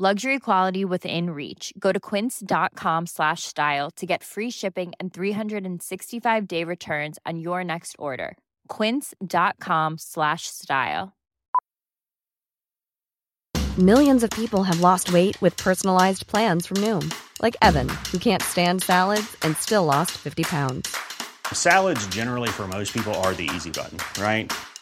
Luxury quality within reach. Go to quince.com slash style to get free shipping and 365 day returns on your next order. Quince.com slash style. Millions of people have lost weight with personalized plans from Noom, like Evan, who can't stand salads and still lost 50 pounds. Salads, generally, for most people, are the easy button, right?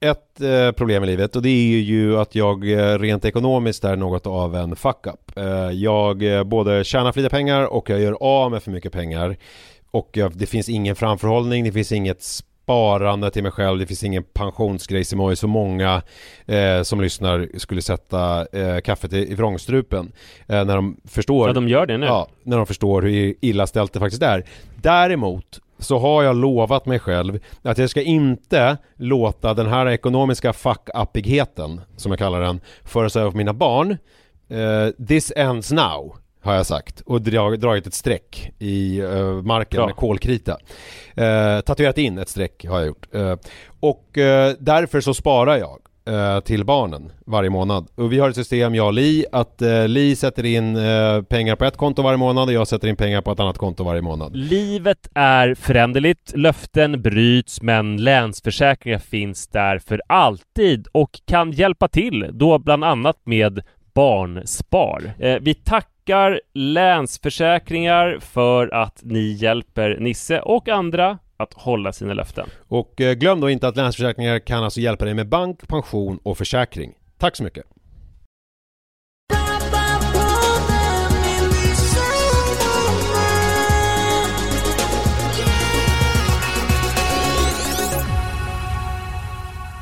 ett eh, problem i livet och det är ju att jag eh, rent ekonomiskt är något av en fuck-up. Eh, Jag eh, både tjänar för lite pengar och jag gör av med för mycket pengar. Och jag, det finns ingen framförhållning, det finns inget sparande till mig själv, det finns ingen pensionsgrej som är så många eh, som lyssnar skulle sätta eh, kaffet i, i vrångstrupen. Eh, när de förstår Ja, de gör det nu. Ja, när de förstår hur illa ställt det faktiskt är. Däremot så har jag lovat mig själv att jag ska inte låta den här ekonomiska fuck-uppigheten, som jag kallar den, föras över på mina barn. Eh, this ends now, har jag sagt. Och drag, dragit ett streck i eh, marken Bra. med kolkrita. Eh, tatuerat in ett streck har jag gjort. Och därför så sparar jag eh, till barnen varje månad. Och vi har ett system, jag och Li, att eh, Li sätter in eh, pengar på ett konto varje månad och jag sätter in pengar på ett annat konto varje månad. Livet är föränderligt, löften bryts, men Länsförsäkringar finns där för alltid och kan hjälpa till, då bland annat med Barnspar. Eh, vi tackar Länsförsäkringar för att ni hjälper Nisse och andra att hålla sina löften. Och eh, glöm då inte att Länsförsäkringar kan alltså hjälpa dig med bank, pension och försäkring. Tack så mycket!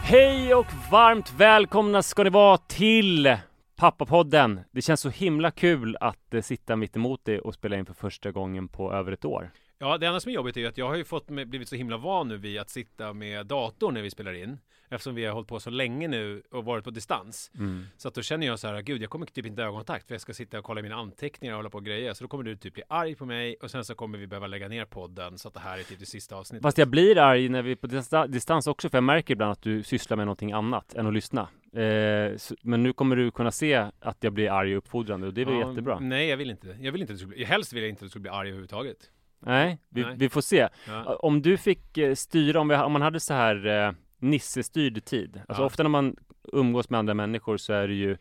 Hej och varmt välkomna ska ni vara till Pappapodden. Det känns så himla kul att eh, sitta mitt emot dig och spela in för första gången på över ett år. Ja, det enda som är jobbigt är ju att jag har ju fått med, blivit så himla van nu vid att sitta med datorn när vi spelar in. Eftersom vi har hållit på så länge nu och varit på distans. Så att då känner jag så här, gud jag kommer typ inte ha ögonkontakt för jag ska sitta och kolla mina anteckningar och hålla på och grejer. Så då kommer du typ bli arg på mig och sen så kommer vi behöva lägga ner podden så att det här är typ det sista avsnittet. Fast jag blir arg när vi är på dista- distans också för jag märker ibland att du sysslar med någonting annat än att lyssna. Eh, så, men nu kommer du kunna se att jag blir arg och uppfordrande och det är väl Ja, jättebra. Nej, jag vill inte. Jag vill inte att du skulle bli, helst vill jag inte att du skulle bli arg överhuvudtaget. Nej, vi, Nej. vi får se. Ja. Om du fick eh, styra, om, vi, om man hade så här eh, Nisse-styrd tid. Alltså Ja. ofta när man umgås med andra människor så är det ju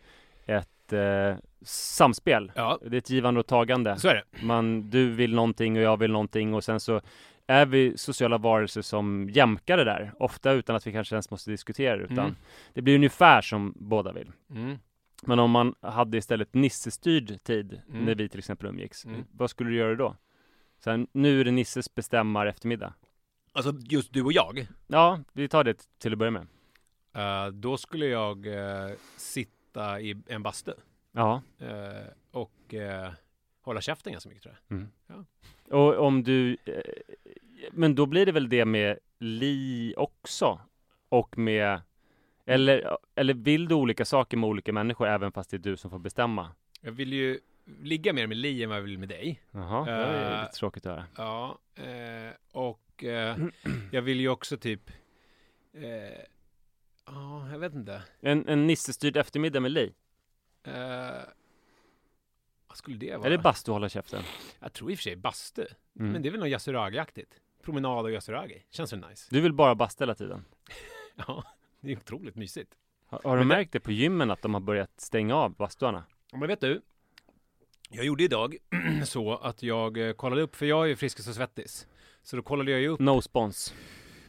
ett eh, samspel. Ja, Det är ett givande och tagande. så är det. Man, du vill någonting och jag vill någonting och sen så är vi sociala varelser som jämkar det där. Ofta utan att vi kanske ens måste diskutera utan Mm. det blir ungefär som båda vill. Mm. Men om man hade istället Nisse-styrd tid Mm. när vi till exempel umgicks, Mm. vad skulle du göra då? Så här, nu är det Nisses bestämmar eftermiddag. Alltså just du och jag. Ja, vi tar det till att börja med. Eh, då skulle jag eh, sitta i en bastu. Ja. eh, och hålla käften ganska mycket tror jag. Och om du, men då blir det väl det med Li också? Och med, eller, eller vill du olika saker med olika människor även fast det är du som får bestämma? Jag vill ju ligga mer med Li än vad jag vill med dig. Jaha, det är Eh, lite tråkigt att höra. Ja, eh, och eh, jag vill ju också typ Ja, jag vet inte. En, en Nisse-styrd eftermiddag med Li? Vad skulle det vara? Är det bastu hålla käften? Jag tror i och för sig bastu. Mm. Men det är väl något Yasuragi-aktigt. Promenad och Yasuragi. Känns väl nice. Du vill bara basta hela tiden? Ja, det är otroligt mysigt. Har, har du Men märkt det på gymmen att de har börjat stänga av bastuarna? Men vet du? Jag gjorde idag så att jag eh, kollade upp, för jag är ju Friskis och Svettis. Så då kollade jag ju upp No spons.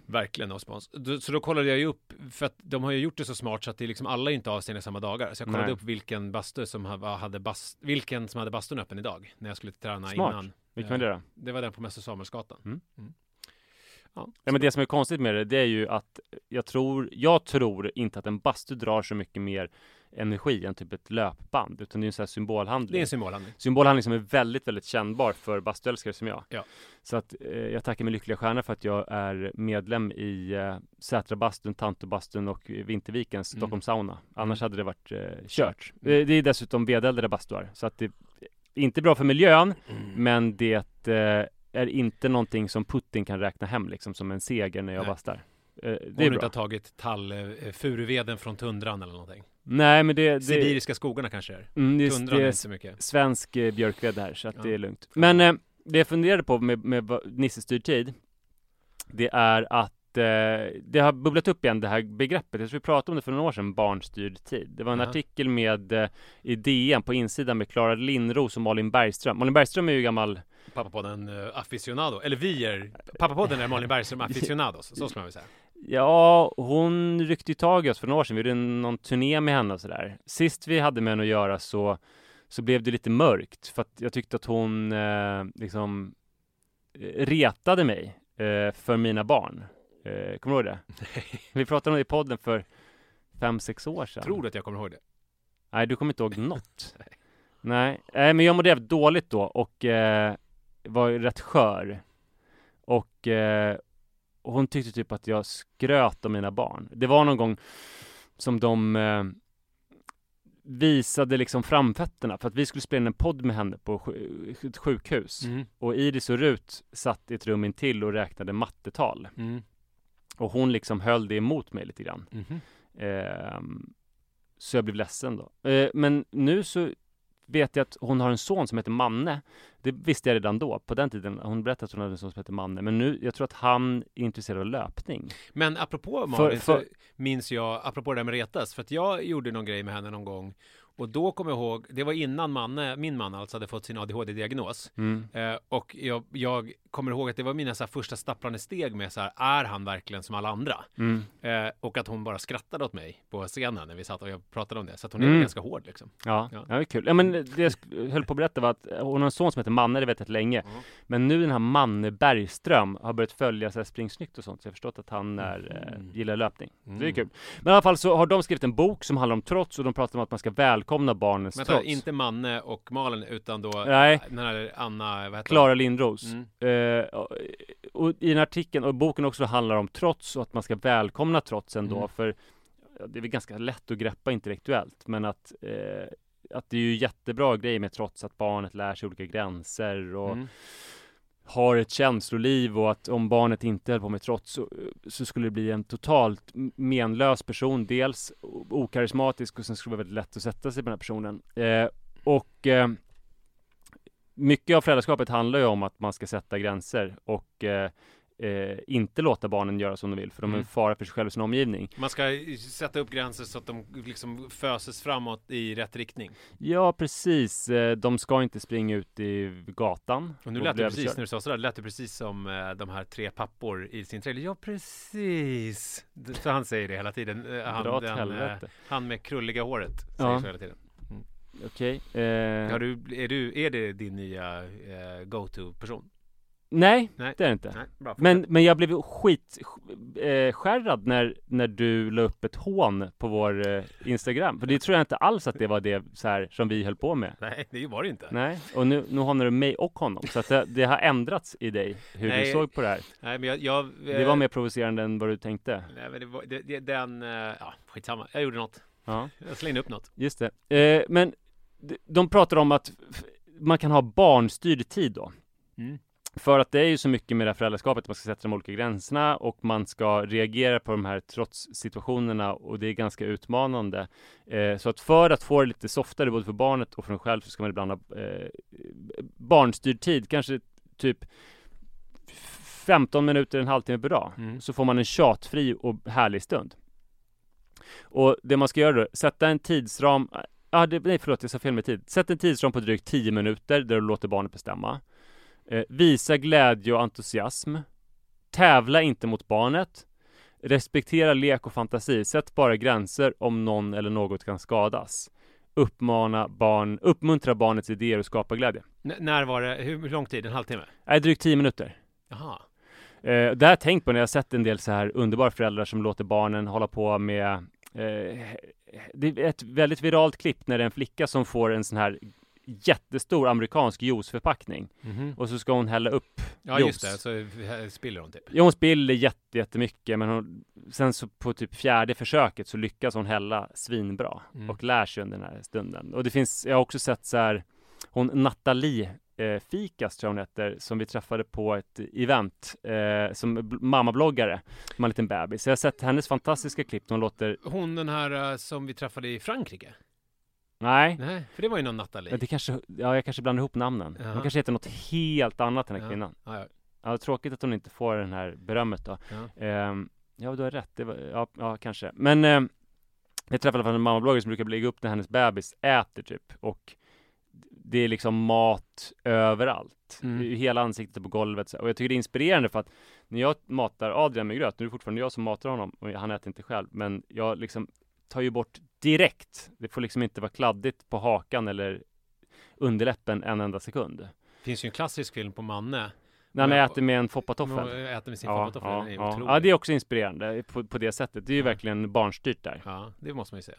Verkligen no spons. Så då kollade jag ju upp, för att de har ju gjort det så smart så att det är liksom alla inte avstängda samma dagar. Så jag kollade Nej. upp vilken bastu som ha- hade bast, vilken som hade bastun öppen idag när jag skulle träna Smart. innan. Vilken var det då? Det var den på Mäster Samuelsgatan. Mm. Ja, Ja, men det som är konstigt med det, det är ju att jag tror, jag tror inte att en bastu drar så mycket mer energi än typ ett löpband, utan det är en sån här det symbolhandling. är en symbolhandling. Symbolhandling som är väldigt, väldigt kännbar för bastuälskare som jag. Ja. Så att eh, jag tackar mig lyckliga stjärna för att jag är medlem i eh, Sätrabastun, Tantobastun och Vintervikens Mm. Stockholm Sauna. Annars hade det varit eh, kört. Eh, det är dessutom vedeldade bastuar, så att det är inte bra för miljön, men det eh, är inte någonting som Putin kan räkna hem liksom som en seger när jag Nej. bastar. Eh, det Om du inte har tagit tall, eh, furuveden från tundran eller någonting. Nej, men det, det, Sibiriska skogarna kanske är. mm, det, Tundran det är inte så mycket. svensk eh, björkved här, så att Ja. det är lugnt. Men eh, det jag funderade på med, med vad- Nisse-styrd tid, det är att eh, det har bubblat upp igen det här begreppet. Jag tror vi pratade om det för några år sedan, barnstyrd tid. Det var en Jaha. artikel med eh, i DN på insidan med Klara Lindros och Malin Bergström. Malin Bergström är ju gammal Pappapodden uh, aficionado. Eller vi är, Pappapodden är Malin Bergström aficionados. Så ska man väl säga. Ja, hon ryckte ju tag i oss för några år sedan. Vi gjorde någon turné med henne och sådär. Sist vi hade med henne att göra så, så blev det lite mörkt. För att jag tyckte att hon eh, liksom eh, retade mig eh, för mina barn. Eh, kommer du ihåg det? Vi pratade om det i podden för fem, sex år sedan. Tror du att jag kommer ihåg det? Nej, du kommer inte ihåg något. Nej, Nej men jag mådde jävligt dåligt då och eh, var ju rätt skör. Och, eh, och hon tyckte typ att jag skröt om mina barn. Det var någon gång som de eh, visade liksom framfötterna för att vi skulle spela in en podd med henne på ett sjukhus. Mm. Och Iris och Rut satt i ett rum intill och räknade mattetal. Mm. Och hon liksom höll det emot mig lite grann. Mhm. Ehm, så jag blev ledsen då. Eh, men nu så vet jag att hon har en son som heter Manne. Det visste jag redan då, på den tiden. Hon berättade att hon hade en son som heter Manne. Men nu, jag tror att han är intresserad av löpning. Men apropå Malin, för- så minns jag, apropå det där med retas, för att jag gjorde någon grej med henne någon gång och då kommer jag ihåg, det var innan Manne, min man alltså hade fått sin ADHD-diagnos Mm. eh, och jag, jag kommer ihåg att det var mina så här, första stapplande steg med så här, är han verkligen som alla andra? Mm. Eh, och att hon bara skrattade åt mig på scenen när vi satt och jag pratade om det, så att hon Mm. är ganska hård liksom. Ja, Ja. ja, det är kul. Ja, men det jag höll på att berätta var att hon har en son som heter Manne, det vet jag länge. Ja. Men nu den här Manne Bergström har börjat följa så här springsnyggt och sånt, så jag har förstått att han är, Mm. eh, gillar löpning. Det är Mm. kul. Men i alla fall så har de skrivit en bok som handlar om trots och de pratar om att man ska välkomna barnens Vänta, trots. inte Manne och Malin utan då Nej. den här Anna, vad heter Klara Lindros. Mm. Eh, och- och i den artikeln, och boken också handlar om trots och att man ska välkomna trots ändå. Mm. För det är väl ganska lätt att greppa intellektuellt. Men att, eh, att det är ju jättebra grej med trots att barnet lär sig olika gränser och Mm har ett känsloliv och att om barnet inte höll på med trots så, så skulle det bli en totalt menlös person. Dels okarismatisk och sen skulle det vara väldigt lätt att sätta sig på den här personen. Eh, och eh, mycket av föräldraskapet handlar ju om att man ska sätta gränser och eh, eh, inte låta barnen göra som de vill för de är en Mm. fara för sig själv och sin omgivning. Man ska sätta upp gränser så att de liksom föses framåt i rätt riktning. Ja, precis. Eh, De ska inte springa ut i gatan. Och nu lät det precis, när du sa sådär, lät det precis som eh, de här tre pappor i sin trailer. Ja, precis. Så han säger det hela tiden. Eh, han, Dra åt den, eh, helvete. han med krulliga håret säger Ja. så hela tiden. Okej. eh, Har du, är, du, är det din nya eh, go-to-person? Nej, Nej. det är det inte. Nej, bra. Men, men jag blev skit eh, när, när du la upp ett hån på vår eh, Instagram. För det tror jag inte alls att det var det så här, som vi höll på med. Nej, det var det inte. Nej, och nu, nu hånar du mig och honom. Så att det, det har ändrats i dig, hur Nej. du såg på det här. Nej, men jag... jag Det var mer provocerande än vad du tänkte. Nej, men det var, det, det, den... eh, Ja, skitsamma. Jag gjorde något. Ja, Jag slängde upp något. just det. Eh, men de- pratar om att man kan ha barnstyrd tid då. Mm. För att det är ju så mycket med det här föräldraskapet, man ska sätta de olika gränserna och man ska reagera på de här trots-situationerna och det är ganska utmanande. Eh, så att för att få det lite softare både för barnet och för en själv så ska man ibland ha eh, barnstyrd tid, kanske typ 15 minuter, en halvtimme per dag. Mm. Så får man en tjatfri och härlig stund. Och det man ska göra då, sätta en tidsram Ja, det, nej förlåt, jag sa fel med tid. Sätt en tidsram på drygt 10 minuter där du låter barnet bestämma. Eh, visa glädje och entusiasm. Tävla inte mot barnet. Respektera lek och fantasi. Sätt bara gränser om någon eller något kan skadas. Uppmana barn, uppmuntra barnets idéer och skapa glädje. N- när var det? Hur, lång tid? En halvtimme? Nej, drygt 10 minuter. Jaha. Eh, det har jag tänkt på när jag sett en del så här underbara föräldrar som låter barnen hålla på med eh, Det är ett väldigt viralt klipp när det är en flicka som får en sån här jättestor amerikansk juiceförpackning Mhm. och så ska hon hälla upp Ja, juice. just det. Så spiller hon typ. Ja, hon spiller jätte, jättemycket men hon, sen så på typ fjärde försöket så lyckas hon hälla svinbra Mm. och lär sig under den här stunden. Och det finns, jag har också sett så här hon Nathalie eh, Fikas tror jag hon heter, som vi träffade på ett event eh, som bl- mammabloggare, har en liten bebis. Så jag har sett hennes fantastiska klipp, hon låter, Hon den här eh, som vi träffade i Frankrike? Nej, Nej, för det var ju någon Nathalie. men det kanske, ja jag kanske blandar ihop namnen. Jaha. Hon kanske heter något helt annat än den här Ja. kvinnan. Ja, ja. Ja, tråkigt att hon inte får den här berömmet då. Ja. Ehm, ja, du har rätt. Det var, ja, ja, kanske. Men ehm, jag träffade i alla fall en mammabloggare som brukar lägga upp när hennes bebis äter typ. Och det är liksom mat överallt. Mm. Hela ansiktet på golvet. så- Och jag tycker det är inspirerande för att när jag matar Adrian med gröt, nu är det fortfarande jag som matar honom och han äter inte själv. Men jag liksom tar ju bort direkt. Det får liksom inte vara kladdigt på hakan eller underläppen en enda sekund. Det finns ju en klassisk film på Manne. När han äter med en foppatoffel. äter med sin Ja, foppatoffel. ja, är ja. ja, det är också inspirerande på, på det sättet. Det är ju Ja. verkligen barnstyrt där. Ja, det måste man ju säga.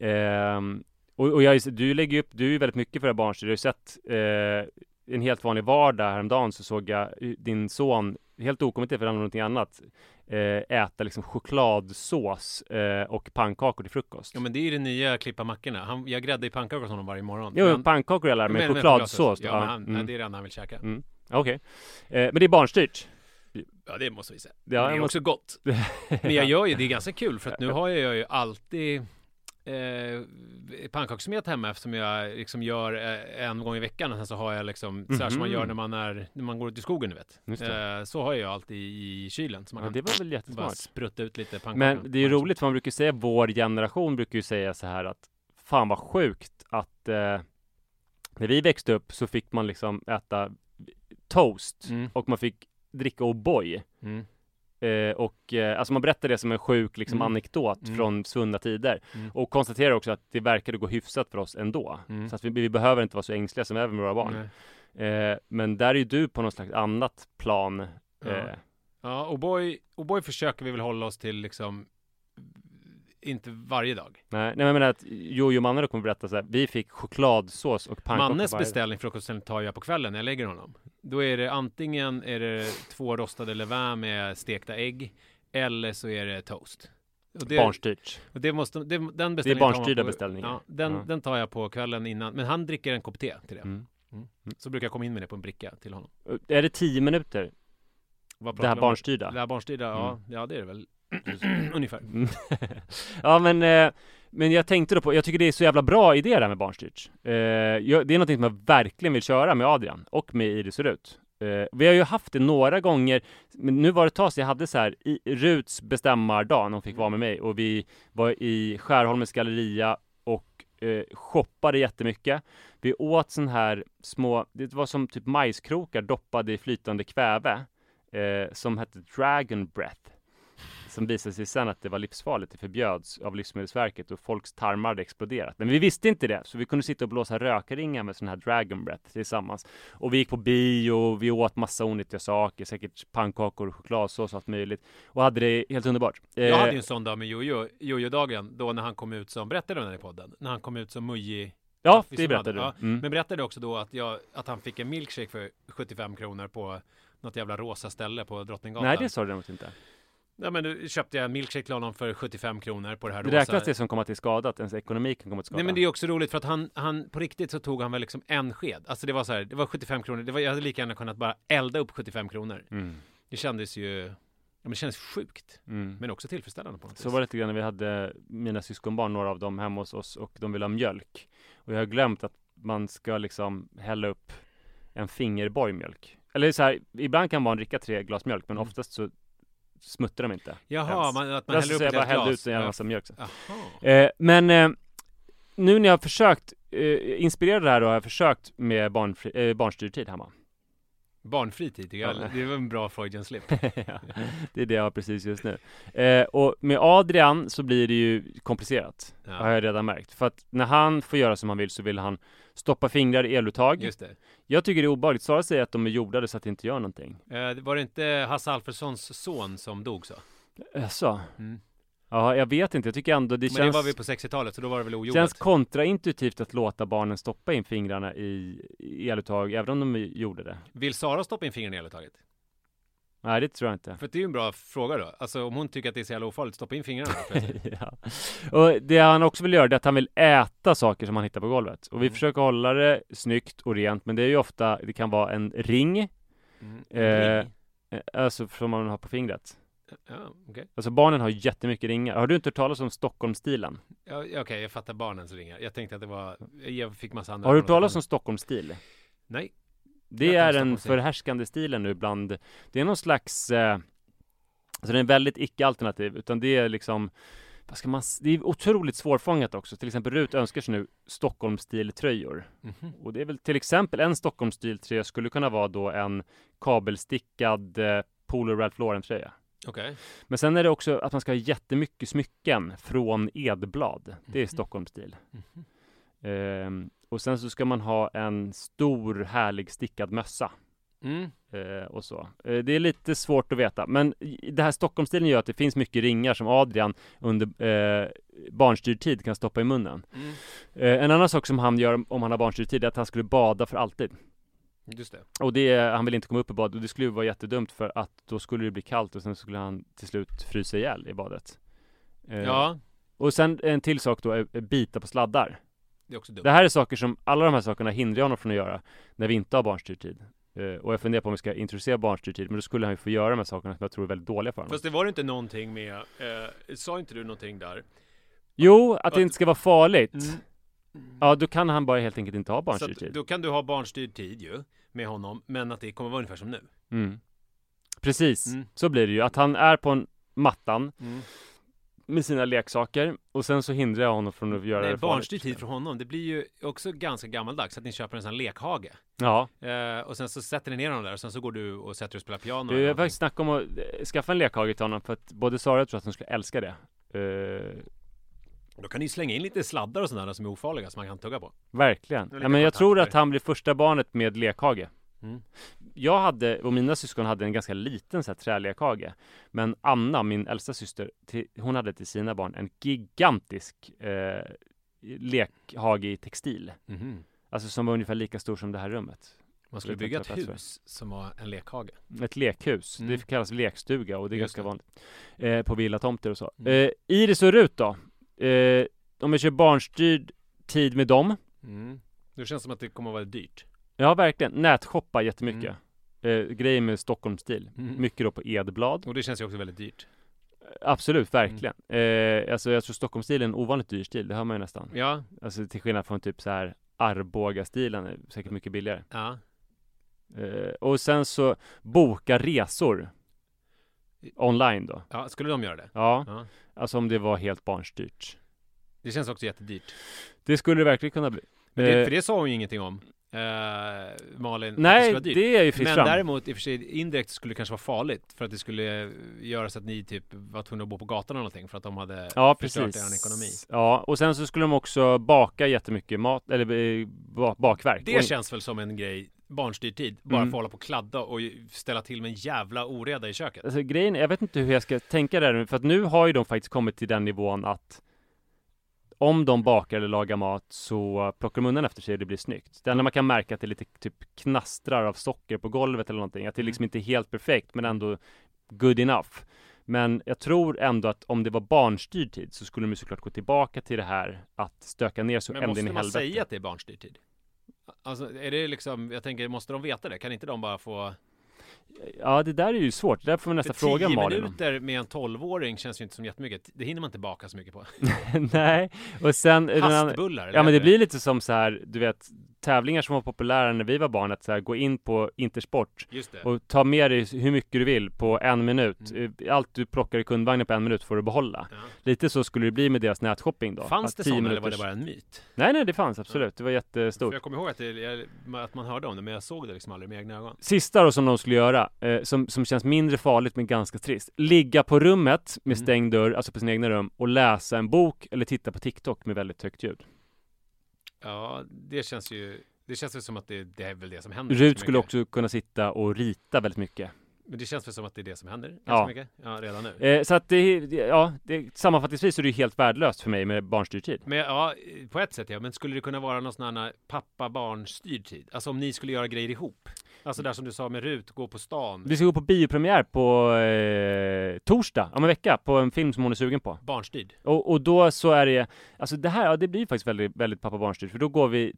Ehm, och och jag, du lägger ju upp, du är ju väldigt mycket för det här barnstyrt. Du har ju sett eh, en helt vanlig vardag häromdagen så såg jag din son, helt okommenterat för om någonting annat, eh, äta liksom chokladsås eh, och pannkakor till frukost. Ja, men det är ju det nya klippa mackorna. Han, jag gräddar i pannkakor hos honom varje morgon. jo, Men- pannkakor jag lär mig, men- chokladsås. Ja, men han, mm. nej, det är det enda han vill käka. Mm. Okej. Eh, men det är barnstyrt. Ja, det måste vi säga. Ja, det är måste- också gott. Men jag gör ju, det är ganska kul för att nu har jag ju alltid eh, pannkakssmet hemma eftersom jag liksom gör eh, en gång i veckan och sen så har jag liksom så här som man Mhm. gör när man är när man går ut i skogen du vet. Eh, så har jag alltid i kylen så man Ja, kan det var väl bara jättesmart. sprutta ut lite pannkakor. Men det är ju roligt för man brukar säga, vår generation brukar ju säga så här att Fan vad sjukt att eh, När vi växte upp så fick man liksom äta toast Mm. och man fick dricka O'boy Mm. Eh, Och eh, alltså man berättar det som en sjuk liksom Mm. anekdot Mm. från svunna tider Mm. Och konstaterar också att det verkade gå hyfsat för oss ändå Mm. Så att vi, vi behöver inte vara så ängsliga som även med våra barn eh, Men där är ju du på något slags annat plan Ja. eh, Ja, och boy, och boy försöker vi väl hålla oss till liksom inte varje dag. Nej, nej men jag menar att Jojo Manne då kommer berätta så här, vi fick chokladsås och pannkakor Mannes beställning frukosten tar jag på kvällen när jag lägger honom. Då är det antingen är det två rostade levain med stekta ägg eller så är det toast. Och det, Barnstyrt. och det måste, det, den beställningen tar man barnstyrda på- beställningar. Ja, den, Ja. den tar jag på kvällen innan. Men han dricker en kopp te till det. Mm. Så brukar jag komma in med det på en bricka till honom. Är det 10 minuter? Det här barnstyrda? Det här barnstyrda, ja, Mm. ja det är det väl. Ungefär. Mm. ja men, eh, men jag tänkte då på, jag tycker det är så jävla bra idé det här med barnstyrt. Eh, jag, det är någonting som jag verkligen vill köra med Adrian och med Iris och Rut. Eh, vi har ju haft det några gånger, men nu var det ett tag sedan jag hade så här i Ruts bestämmardag när hon fick vara med mig och vi var i Skärholmens galleria och eh, shoppade jättemycket. Vi åt sån här små, det var som typ majskrokar doppade i flytande kväve eh, som hette Dragon Breath. Som visade sig sen att det var livsfarligt. Det förbjöds av Livsmedelsverket och folks tarmar hade exploderat. Men vi visste inte det, så vi kunde sitta och blåsa rökringar med sån här Dragon Breath tillsammans. Och vi gick på bio, vi åt massa onyttiga saker, säkert pannkakor, chokladsås och allt möjligt. Och hade det helt underbart. Jag Eh, hade ju en sån dag med Jojo, Jojo-dagen, då när han kom ut som, berättade du den i podden? När han kom ut som Muji Ja, det berättade hade- du. Mm. Men berättade också då att, jag, att han fick en milkshake för 75 kronor på något jävla rosa ställe på Drottninggatan. Nej, det sa du däremot inte. Ja men då köpte jag en milkshake till honom för 75 kronor på det här Det rosa. räknas det som kommer till skada, att ens ekonomi kan komma till skada? Nej men det är också roligt för att han, han på riktigt så tog han väl liksom en sked. Alltså det var så här, det var 75 kronor. Det var, jag hade lika gärna kunnat bara elda upp 75 kronor. Mm. Det kändes ju, ja men det kändes sjukt. Mm. Men också tillfredsställande på något Så vis. var det lite grann när vi hade mina syskonbarn, några av dem hemma hos oss och de ville ha mjölk. Och jag har glömt att man ska liksom hälla upp en fingerborg mjölk. Eller så här, ibland kan barn dricka tre glas mjölk, men Mm. oftast så smuttar de inte. Jaha, ens. man, att man Jag häller upp ett bara helt hällde glas. ut en jävla massa mjölk. sen. Eh, men eh, nu när jag har försökt, eh, inspirerad det här då, har jag försökt med barn, eh, barnstyrtid hemma. Barnfri tid tycker jag. Ja. Det var en bra Freudian slip. Ja, det är det jag har precis just nu. Eh, och med Adrian så blir det ju komplicerat. Ja. Har jag redan märkt. För att när han får göra som han vill så vill han stoppa fingrar i eluttag. Just det. Jag tycker det är obehagligt. Sara säger att de är jordade så att det inte gör någonting. Eh, var det inte Hasse Alfredsons son som dog så? Jaså? Mm. Ja, jag vet inte. Jag tycker ändå det Men känns... det var vi på 60-talet, så då var det väl ojordat? känns kontraintuitivt att låta barnen stoppa in fingrarna i, i eluttag, även om de gjorde det. Vill Sara stoppa in fingrarna i eluttaget? Nej, det tror jag inte. För det är ju en bra fråga då. Alltså om hon tycker att det är så jävla ofarligt, stoppa in fingrarna ja. Och det han också vill göra det är att han vill äta saker som han hittar på golvet. Och vi Mm. försöker hålla det snyggt och rent, men det är ju ofta, det kan vara en ring, Mm. Eh, Ring. eh, alltså som man har på fingret. Ja, okej. Alltså barnen har jättemycket ringar. Har du inte hört talas om Stockholmsstilen? Ja, okej, jag fattar barnens ringar. Jag tänkte att det var, jag fick massa andra Har du hört talas om Stockholmsstil? Nej. Det är den förhärskande stilen nu bland, det är någon slags, eh, alltså den är väldigt icke-alternativ, utan det är liksom, vad ska man, det är otroligt svårfångat också. Till exempel Rut önskar sig nu Stockholmsstiltröjor. Mhm. Och det är väl till exempel en Stockholmsstiltröja skulle kunna vara då en kabelstickad eh, Polo Ralph Lauren-tröja. Okej. Men sen är det också att man ska ha jättemycket smycken från Edblad. Det är Mhm. Stockholmsstil. Mhm. Ehm, och sen så ska man ha en stor härlig stickad mössa. Mm. Eh, och så. Eh, det är lite svårt att veta. Men det här Stockholmsstilen gör att det finns mycket ringar som Adrian under eh, barnstyrd tid kan stoppa i munnen. Mm. Eh, en annan sak som han gör om han har barnstyrd tid är att han skulle bada för alltid. Just det. Och det, han vill inte komma upp i bad och det skulle ju vara jättedumt för att då skulle det bli kallt och sen skulle han till slut frysa ihjäl i badet. Eh, Ja, Och sen en till sak då är bita på sladdar. Det är också dumt. Det här är saker som, alla de här sakerna hindrar honom från att göra när vi inte har barnstyrd tid. Eh, och jag funderar på om vi ska introducera barnstyrd tid, men då skulle han ju få göra de här sakerna som jag tror är väldigt dåliga för honom. Fast det var inte någonting med, eh, sa inte du någonting där? Jo, att det inte ska vara farligt. Mm. Ja, då kan han bara helt enkelt inte ha barnstyrd att, tid. då kan du ha barnstyrd tid ju, med honom, men att det kommer vara ungefär som nu. Mm. Precis, Mm. så blir det ju. Att han är på en mattan Mm. Med sina leksaker och sen så hindrar jag honom från att göra Nej, det barnstyrd tid för honom, det blir ju också ganska gammaldags att ni köper en sån lekhage. Ja, Eh, och sen så sätter ni ner honom där och sen så går du och sätter dig och spelar piano. vi har faktiskt snackat om att eh, skaffa en lekhage till honom för att både Sara och jag tror att hon skulle älska det. Eh, Då kan ni slänga in lite sladdar och sådana som är ofarliga som man kan tugga på. verkligen. Ja, men jag tror att han blir första barnet med lekhage. Mm. Jag hade, och mina syskon hade en ganska liten så här. Men Anna, min äldsta syster, till, hon hade till sina barn en gigantisk eh, lekhage i textil. Mhm. Alltså som var ungefär lika stor som det här rummet. Man skulle bygga ett hus som var en lekhage. Ett lekhus. Mm. Det kallas lekstuga och det är Just ganska det. vanligt. Eh, på villatomter och så. Mm. Eh, Iris och Rut då? Eh, om jag kör barnstyrd tid med dem. Mm. Det känns som att det kommer att vara dyrt. Ja, verkligen. Nätshoppa jättemycket. Eh, grejer med Stockholmsstil. Mm. Mycket då på Edblad. Och det känns ju också väldigt dyrt. Absolut, verkligen. Eh, alltså jag tror Stockholmsstil är en ovanligt dyr stil. Det hör man ju nästan. Ja, Alltså till skillnad från typ så här Arboga-stilen är säkert mycket billigare. ja. Eh, och sen så boka resor. Online då. Ja, skulle de göra det? Ja, Ja. alltså om det var helt barnstyrt. Det känns också jättedyrt. Det skulle det verkligen kunna bli. Men det, Eh, för det sa hon ju ingenting om. Eh, Malin. att det nej, skulle vara dyrt. det är ju fritt Men fram. däremot i och för sig indirekt skulle det kanske vara farligt för att det skulle göra så att ni typ var tvungna att bo på gatan eller någonting för att de hade Ja, förstört precis. er ekonomi. Ja, och sen så skulle de också baka jättemycket mat, eller eh, ba- bakverk. Det Och- känns väl som en grej, barnstyrd tid, bara Mm. få hålla på och kladda och ställa till med en jävla oreda i köket. Alltså grejen, jag vet inte hur jag ska tänka där nu, för att nu har ju de faktiskt kommit till den nivån att om de bakar eller lagar mat så plockar de undan efter sig och det blir snyggt. Det enda man kan märka att det är lite typ knastrar av socker på golvet eller någonting, att det Mm. liksom inte är helt perfekt men ändå good enough. Men jag tror ändå att om det var barnstyrd tid så skulle de såklart gå tillbaka till det här att stöka ner så Men ända måste in i man helvete. säga att det är barnstyrd tid? Alltså är det liksom, jag tänker, måste de veta det? Kan inte de bara få... Ja, det där är ju svårt. Det där får vi nästan För fråga tio Malin om. minuter med en tolvåring känns ju inte som jättemycket. Det hinner man inte baka så mycket på. Nej, och sen... Hastbullar? Ja men det blir lite som så här, du vet tävlingar som var populära när vi var barn, att så här, gå in på Intersport och ta med dig hur mycket du vill på en minut. Mm. Eh, Allt du plockar i kundvagnen på en minut får du behålla. Ja. Lite så skulle det bli med deras nätshopping då. Fanns det 10 sådana eller var det bara en myt? Nej, nej, det fanns absolut. Det var För jättestort. jag kommer ihåg att, det, att man hörde om det, men jag såg det liksom aldrig med egna ögon. Sista då som de skulle göra, eh, som, som känns mindre farligt men ganska trist. Ligga på rummet med Mm. stängd dörr, alltså på sina egna rum, och läsa en bok eller titta på TikTok med väldigt högt ljud. Ja, det känns ju... Det känns väl som att det, det är väl det som händer. Rut skulle också kunna sitta och rita väldigt mycket. Men det känns väl som att det är det som händer ganska Ja. mycket? Ja, redan nu. Eh, så att det, ja, det, sammanfattningsvis är det ju helt värdelöst för mig med barnstyrd tid. Men ja, på ett sätt ja. Men skulle det kunna vara någon sån här pappa-barn-styrd tid? Alltså om ni skulle göra grejer ihop? Alltså där som du sa med Rut, gå på stan. Vi ska gå på biopremiär på eh, torsdag, om en vecka, på en film som hon är sugen på. Barnstyrd. Och, och då så är det, alltså det här, ja, det blir faktiskt väldigt, väldigt pappa barnstyrt för då går vi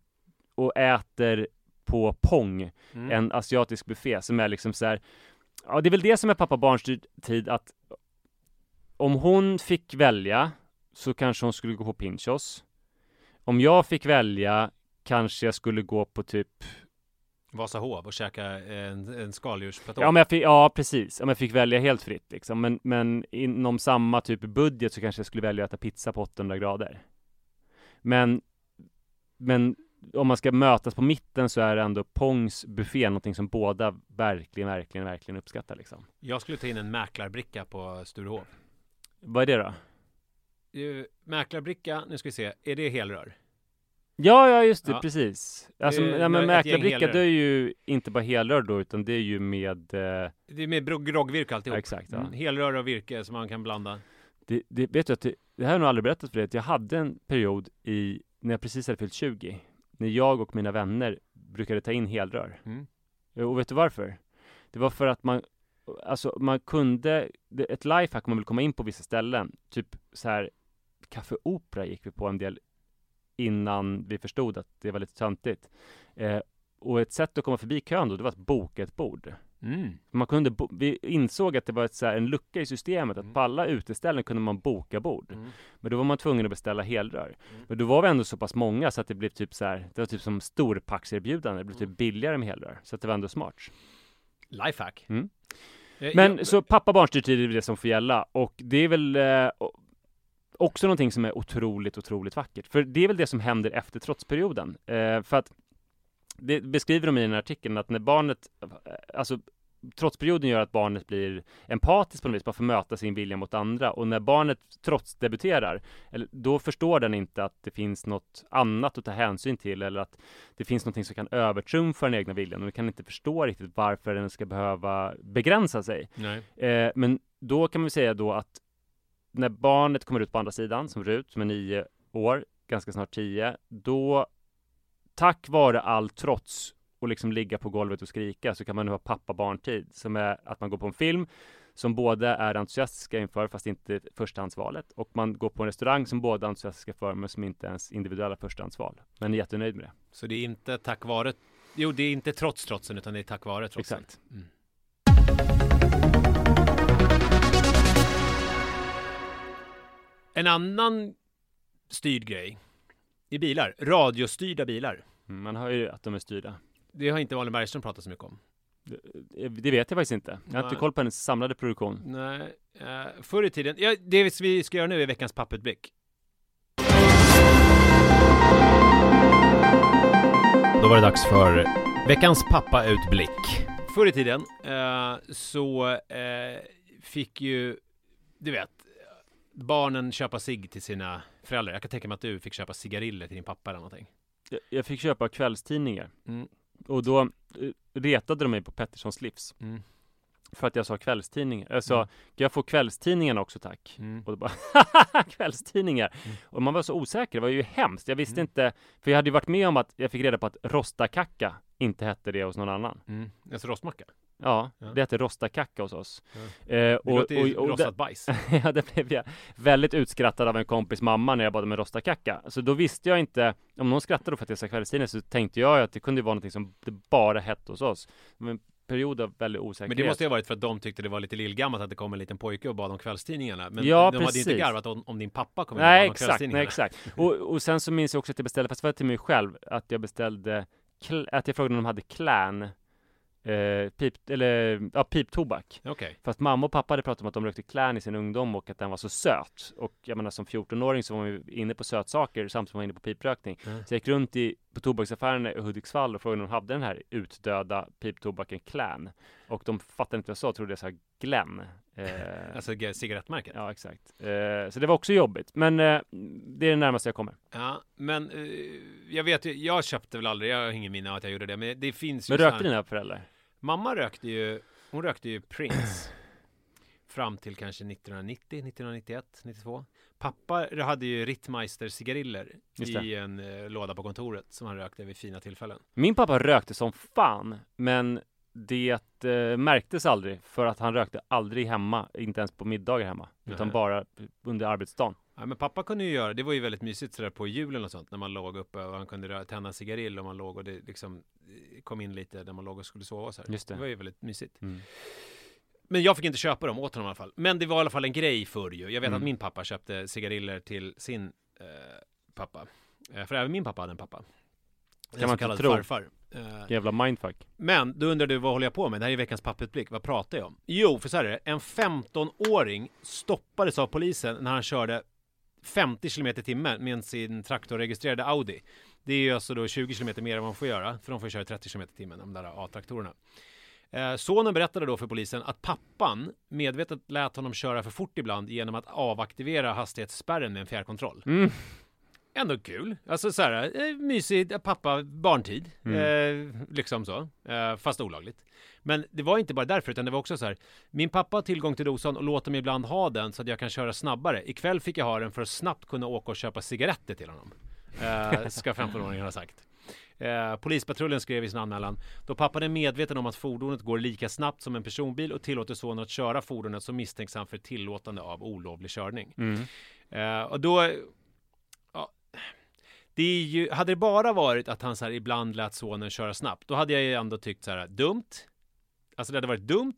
och äter på Pong, Mm. en asiatisk buffé som är liksom så här. Ja, det är väl det som är pappa barnstyrd tid att om hon fick välja så kanske hon skulle gå på Pinchos. Om jag fick välja kanske jag skulle gå på typ Vasahov och käka en, en skaldjursplatå. Ja, men jag fick, ja precis, om jag fick välja helt fritt liksom. Men, men inom samma typ budget så kanske jag skulle välja att äta pizza på 800 grader. Men, men om man ska mötas på mitten så är det ändå Pongs buffé någonting som båda verkligen, verkligen, verkligen uppskattar liksom. Jag skulle ta in en mäklarbricka på Sturehov. Vad är det då? Eh, Mäklarbricka, nu ska vi se, är det helrör? Ja, ja just det, Ja. precis. Alltså, Eh, ja, men mäklarbricka det är ju inte bara helrör då, utan det är ju med eh, Det är med groggvirke alltihop. Ja, exakt, ja. Mm, helrör och virke som man kan blanda. Det, det, vet du att det, det här har jag nog aldrig berättat för dig, att jag hade en period i, när jag precis hade fyllt 20, när jag och mina vänner brukade ta in helrör. Mm. Och vet du varför? Det var för att man, alltså man kunde, det- ett lifehack om man vill komma in på vissa ställen, typ så här, Café Opera gick vi på en del innan vi förstod att det var lite töntigt. Eh, och ett sätt att komma förbi kön då, det var att boka ett bord. Mm. Man kunde, bo- vi insåg att det var ett, så här, en lucka i systemet, att Mm. på alla uteställen kunde man boka bord. Mm. Men då var man tvungen att beställa helrör. Men då var vi ändå så pass många så att det blev typ så här, det var typ som storpackserbjudande, det blev typ billigare med helrör. Så att det var ändå smart. Lifehack. Mm. Eh, Men jag- så pappa barnstyrtid är det som får gälla och det är väl eh, också någonting som är otroligt, otroligt vackert. För det är väl det som händer efter trotsperioden. Eh, för att det beskriver de i den här artikeln att när barnet, eh, alltså trotsperioden gör att barnet blir empatiskt på något vis, bara får möta sin vilja mot andra. Och när barnet trotsdebuterar, eller, då förstår den inte att det finns något annat att ta hänsyn till eller att det finns någonting som kan övertrumfa den egna viljan och den kan inte förstå riktigt varför den ska behöva begränsa sig. Eh, men då kan man säga då att när barnet kommer ut på andra sidan, som Rut, som är nio år, ganska snart tio, då tack vare all trots och liksom ligga på golvet och skrika så kan man nu ha pappa-barntid som är att man går på en film som båda är entusiastiska inför fast inte förstahandsvalet och man går på en restaurang som båda är entusiastiska för men som inte ens individuella förstahandsval. Men är jättenöjd med det. Så det är inte tack vare Jo, det är inte trots trotsen utan det är tack vare trotsen. Exakt. Mm. En annan styrd grej i bilar, radiostyrda bilar. Mm, Man hör ju att de är styrda. Det har inte Malin Bergström pratat så mycket om. Det, det vet jag faktiskt inte. Jag har inte Nej. koll på hennes samlade produktion. Nej, eh, förr i tiden, ja, det vi ska göra nu är veckans papputblick. Då var det dags för veckans pappautblick. Förr i tiden eh, så eh, fick ju, du vet, barnen köpa sig till sina föräldrar. Jag kan tänka mig att du fick köpa cigariller till din pappa eller någonting. Jag, jag fick köpa kvällstidningar. Mm. Och då eh, retade de mig på Petterssons livs. Mm. För att jag sa kvällstidningar. Jag sa, Mm. jag få kvällstidningarna också tack? Mm. Och då bara, kvällstidningar! Mm. Och man var så osäker, det var ju hemskt. Jag visste Mm. inte, för jag hade ju varit med om att jag fick reda på att rostakacka inte hette det hos någon annan. Mm. Alltså rostmacka. Ja, Ja. det hette rostakacka hos oss. Ja. Eh, Det låter ju och, rostat bajs. ja, det blev jag väldigt utskrattad av en kompis mamma när jag bad om en rostakacka. Så då visste jag inte, om någon skrattade för att jag sa kvällstidning så tänkte jag att det kunde vara någonting som det bara hette hos oss. Men period av väldigt osäkerhet. Men det måste ju ha varit för att de tyckte det var lite lillgammalt att det kom en liten pojke och bad om kvällstidningarna. Men Ja, de hade precis. inte garvat om, om din pappa kom Nej och bad om exakt, kvällstidningarna. nej exakt. Och, och sen så minns jag också att jag beställde, fast det var till mig själv, att jag beställde, att jag frågade om de hade Clan, eh, pip, eller ja, piptobak. Okej. Fast mamma och pappa hade pratat om att de rökte Clan i sin ungdom och att den var så söt. Och jag menar som 14-åring så var man ju inne på sötsaker samtidigt som man var inne på piprökning. Mm. Så jag gick runt i, på tobaksaffären i Hudiksvall och frågade om de hade den här utdöda piptobaken Clan. Och de fattade inte vad jag sa, trodde jag sa Glenn. Eh, Alltså cigarettmärket. Ja, exakt. Eh, så det var också jobbigt. Men eh, det är det närmaste jag kommer. Ja, men eh, jag vet ju, jag köpte väl aldrig, jag har ingen minne av att jag gjorde det, men det finns ju Men rökte här- dina föräldrar? Mamma rökte ju, hon rökte ju Prince fram till kanske 1990, 1991, 92. Pappa hade ju Rittmeister cigariller i en eh, låda på kontoret som han rökte vid fina tillfällen. Min pappa rökte som fan, men det eh, märktes aldrig för att han rökte aldrig hemma, inte ens på middagar hemma, utan Nej. bara under arbetsdagen. Ja, men pappa kunde ju göra, det var ju väldigt mysigt sådär på julen och sånt när man låg uppe och han kunde tända en cigarill och man låg och det liksom eh, kom in lite när man låg och skulle sova så här. Just det. det var ju väldigt mysigt. Mm. Men jag fick inte köpa dem åt honom i alla fall. Men det var i alla fall en grej förr ju. Jag vet Mm. att min pappa köpte cigariller till sin eh, pappa. Eh, för även min pappa hade en pappa. En man kallad farfar. Eh, Jävla mindfuck. men då undrar du vad håller jag på med? Det här är veckans papputblick. Vad pratar jag om? Jo, för så här är det. En 15-åring stoppades av polisen när han körde 50 km i timmen med sin traktorregistrerade Audi. Det är ju alltså då 20 km mer än man får göra, för de får köra 30 km i timmen, de där A-traktorerna. Eh, Sonen berättade då för polisen att pappan medvetet lät honom köra för fort ibland genom att avaktivera hastighetsspärren med en fjärrkontroll. Mm. Ändå kul. Alltså så här, eh, mysig eh, pappa, barntid. Eh, liksom så. Eh, fast olagligt. Men det var inte bara därför, utan det var också så här. Min pappa har tillgång till dosan och låter mig ibland ha den så att jag kan köra snabbare. Ikväll fick jag ha den för att snabbt kunna åka och köpa cigaretter till honom. Eh, ska 15-åringen ha sagt. Eh, polispatrullen skrev i sin anmälan Då pappan är medveten om att fordonet går lika snabbt som en personbil och tillåter sonen att köra fordonet så misstänks han för tillåtande av olovlig körning. Mm. Eh, och då det är ju, hade det bara varit att han så här ibland lät sonen köra snabbt, då hade jag ju ändå tyckt så här dumt. Alltså det hade varit dumt.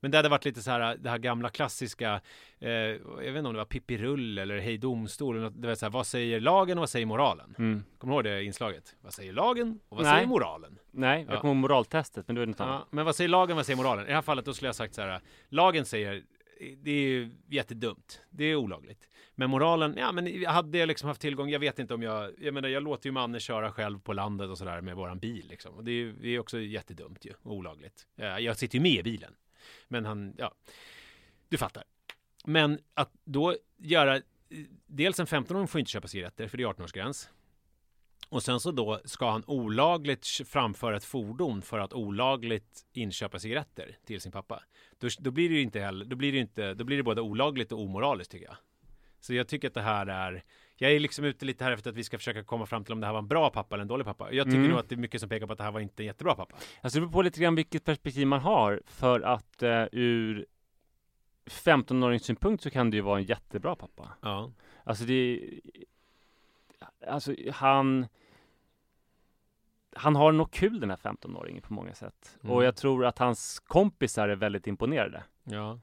Men det hade varit lite så här, det här gamla klassiska, eh, jag vet inte om det var Pippi Rull eller Hej Domstol, det var så här, vad säger lagen och vad säger moralen? Mm. Kommer du ihåg det inslaget? Vad säger lagen och vad Nej. säger moralen? Nej, jag Ja. kommer ihåg moraltestet, men det var något Ja, annat. men vad säger lagen, vad säger moralen? I det här fallet då skulle jag sagt så här, lagen säger det är ju jättedumt. Det är olagligt. Men moralen, ja men hade jag liksom haft tillgång, jag vet inte om jag, jag menar jag låter ju Manne köra själv på landet och sådär med våran bil liksom. Och det är ju det är också jättedumt ju, och olagligt. Jag sitter ju med i bilen. Men han, ja, du fattar. Men att då göra, eh, dels en 15-åring får inte köpa cigaretter för det är 18-årsgräns. Och sen så då ska han olagligt framföra ett fordon för att olagligt inköpa cigaretter till sin pappa. Då, då blir det ju inte heller, då blir det inte, då blir det både olagligt och omoraliskt tycker jag. Så jag tycker att det här är, jag är liksom ute lite här efter att vi ska försöka komma fram till om det här var en bra pappa eller en dålig pappa. Jag tycker Mm. nog att det är mycket som pekar på att det här var inte en jättebra pappa. Alltså det beror på lite grann vilket perspektiv man har, för att eh, ur 15-årings synpunkt så kan det ju vara en jättebra pappa. Ja. Alltså det Alltså han Han har nog kul den här 15-åringen på många sätt. Mm. Och jag tror att hans kompisar är väldigt imponerade. Ja.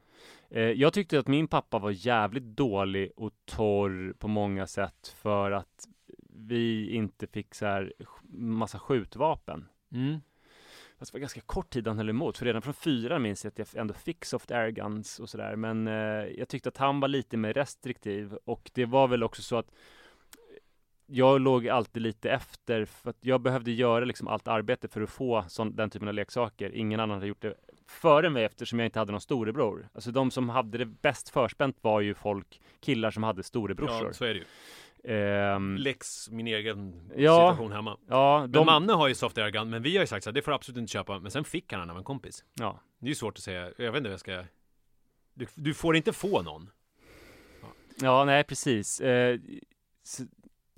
Eh, jag tyckte att min pappa var jävligt dålig och torr på många sätt för att vi inte fick så här massa skjutvapen. Mm. Fast det var ganska kort tid han höll emot, för redan från fyran minns jag att jag ändå fick soft air guns och sådär. Men eh, jag tyckte att han var lite mer restriktiv och det var väl också så att jag låg alltid lite efter för att jag behövde göra liksom allt arbete för att få sån, den typen av leksaker. Ingen annan hade gjort det före mig eftersom jag inte hade någon storebror. Alltså de som hade det bäst förspänt var ju folk, killar som hade storebrorsor. ja, så är det ju. Ehm, Lex, min egen Ja. situation hemma. ja, Men de, Manne har ju soft air gun, men vi har ju sagt så här, det får du absolut inte köpa. Men sen fick han den av en kompis. ja. Det är ju svårt att säga, jag vet inte hur jag ska... Du, du får inte få någon. ja, nej precis. Eh, så,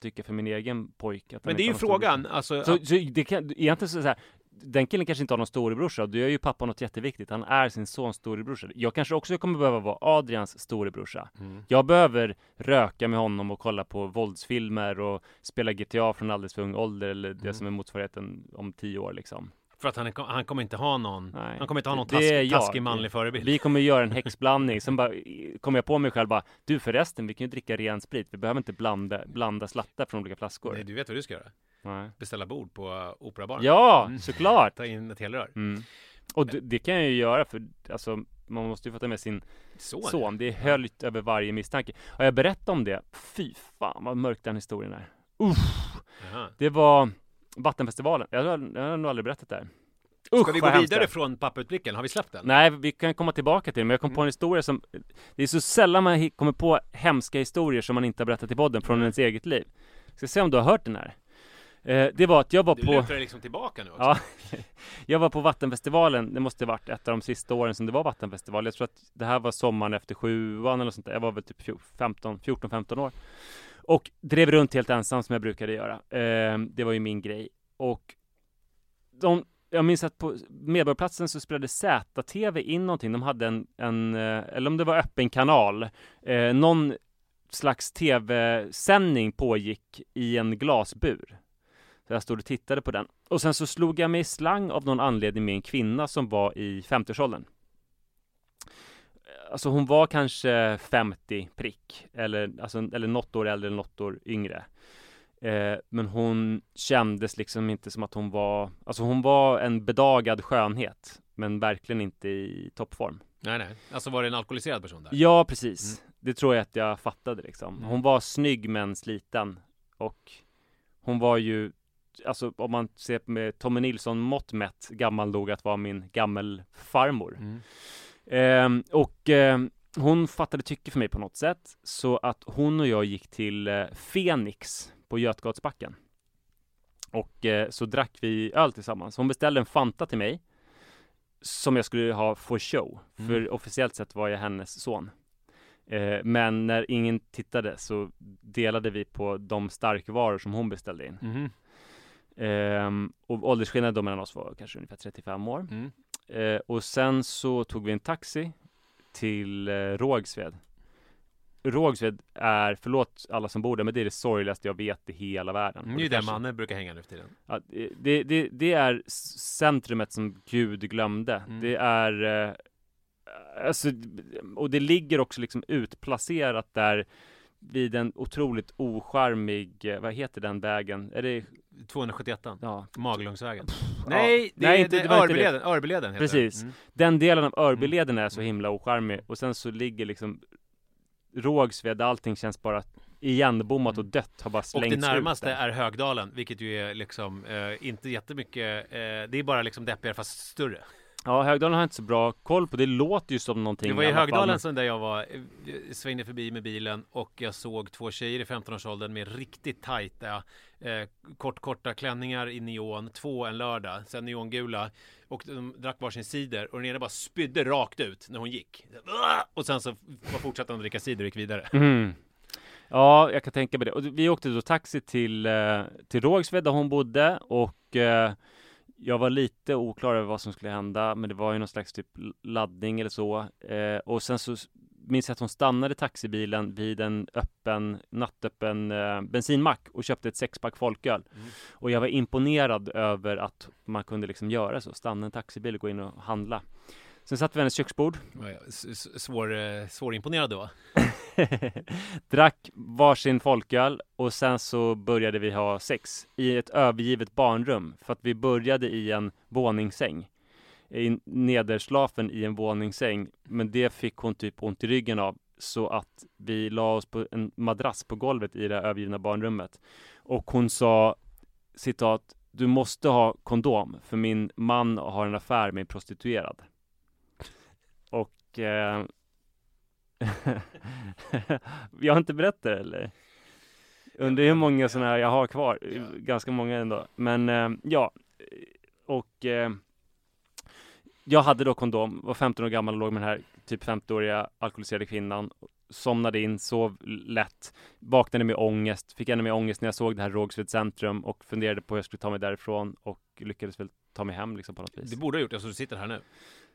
Tycker för min egen pojke att Men det är ju frågan, alltså... Så, så det kan, egentligen så så här, den killen kanske inte har någon storebrorsa, då gör ju pappa något jätteviktigt. Han är sin sons storebrorsa. Jag kanske också kommer behöva vara Adrians storebrorsa. Mm. Jag behöver röka med honom och kolla på våldsfilmer och spela GTA från alldeles för ung ålder, eller det Mm. som är motsvarigheten om tio år liksom. För att han, han kommer inte ha någon, Nej. han kommer inte ha någon task, jag. taskig manlig förebild. Vi kommer göra en häxblandning, sen bara kommer jag på mig själv bara Du förresten, vi kan ju dricka ren sprit, vi behöver inte blanda, blanda slattar från olika flaskor Nej, du vet vad du ska göra? Nej. Beställa bord på Operabaren. Ja, Mm. såklart! Ta in ett helrör. Mm. Och det, det kan jag ju göra för alltså man måste ju få ta med sin Son, son. Det är höljt över varje misstanke. Har jag berättat om det? Fy fan vad mörk den historien är. Uff. Det var Vattenfestivalen. Jag har, jag har nog aldrig berättat det här. Usch, Ska vi gå vidare från pappautblicken? Har vi släppt den? Nej, vi kan komma tillbaka till det, men jag kom på en historia som Det är så sällan man kommer på hemska historier som man inte har berättat i podden från ens eget liv Ska se om du har hört den här eh, Det var att jag var Du på lutar dig liksom tillbaka nu också. Ja, jag var på Vattenfestivalen, det måste varit ett av de sista åren som det var Vattenfestival Jag tror att det här var sommaren efter sjuan eller sånt där. Jag var väl typ 14-15 år och drev runt helt ensam som jag brukade göra. Eh, Det var ju min grej. Och de, jag minns att på Medborgarplatsen så spelade ZTV in någonting. De hade en, en eh, eller om det var öppen kanal. Eh, Någon slags tv-sändning pågick i en glasbur. Så jag stod och tittade på den. Och sen så slog jag mig i slang av någon anledning med en kvinna som var i 50-årsåldern. Alltså hon var kanske 50 prick, eller, alltså, eller något år äldre eller något år yngre. Eh, men hon kändes liksom inte som att hon var, alltså hon var en bedagad skönhet, men verkligen inte i toppform. Nej, nej. Alltså var det en alkoholiserad person där? Ja, precis. Det tror jag att jag fattade liksom. Hon var snygg men sliten. Och hon var ju, alltså om man ser med Tommy Nilsson mått mätt, gammal nog att vara min gammelfarmor. Mm. Ehm, och ehm, hon fattade tycke för mig på något sätt. Så att hon och jag gick till eh, Fenix på Götgatsbacken. Och eh, så drack vi öl tillsammans. Hon beställde en Fanta till mig. Som jag skulle ha for show. Mm. För officiellt sett var jag hennes son. Eh, men när ingen tittade så delade vi på de starkvaror som hon beställde in. Ehm, och åldersskillnaden då mellan oss var kanske ungefär 35 år. Mm. Eh, och sen så tog vi en taxi till eh, Rågsved. Rågsved är, förlåt alla som bor där, men det är det sorgligaste jag vet i hela världen. Det är ju där mannen brukar hänga nu för tiden. Ja, det, det, det är centrumet som Gud glömde. Mm. Det är eh, Alltså, och det ligger också liksom utplacerat där vid en otroligt ocharmig, eh, vad heter den vägen? Är det, 271 ja, Maglungsvägen. ja. Nej, det Nej, är inte, det det var inte det. Örbyleden. Örbyleden heter Precis. Den. Mm. Den delen av Örbyleden är så himla ocharmig och sen så ligger liksom Rågsved, allting känns bara igenbommat och dött, har bara Och slängts det närmaste är Högdalen, vilket ju är liksom eh, inte jättemycket, eh, det är bara liksom deppigare fast större. Ja, Högdalen har jag inte så bra koll på, det låter ju som någonting Det var i Högdalen som där jag var, eh, svängde förbi med bilen och jag såg två tjejer i 15-årsåldern med riktigt tajta eh, kort, korta klänningar i neon, två en lördag, sen neongula och de drack varsin cider och den ena bara spydde rakt ut när hon gick. Och sen så fortsatte hon dricka cider och gick vidare. Mhm. Ja, jag kan tänka mig det. Och vi åkte då taxi till, eh, till Rågsved där hon bodde och eh, jag var lite oklar över vad som skulle hända, men det var ju någon slags typ laddning eller så. Eh, och sen så minns jag att hon stannade taxibilen vid en öppen, nattöppen eh, bensinmack och köpte ett sexpack folköl. Mm. Och jag var imponerad över att man kunde liksom göra så, stanna en taxibil och gå in och handla. Sen satt vi vid hennes köksbord Svår, eh, svårimponerad då. Drack varsin folköl och sen så började vi ha sex i ett övergivet barnrum för att vi började i en våningssäng. I nederslafen i en våningssäng men det fick hon typ ont i ryggen av så att vi la oss på en madrass på golvet i det övergivna barnrummet. Och hon sa citat Du måste ha kondom för min man har en affär med en prostituerad. Och eh, jag har inte berättat det eller? Undrar hur många sådana här jag har kvar, ganska många ändå. Men eh, ja, och eh, jag hade då kondom, var 15 år gammal och låg med den här typ 50-åriga alkoholiserade kvinnan. Somnade in, sov lätt, vaknade med ångest, fick ännu mer ångest när jag såg det här Rågsved centrum och funderade på hur jag skulle ta mig därifrån och lyckades väl ta mig hem liksom på något vis. Det borde ha gjort, alltså du sitter här nu.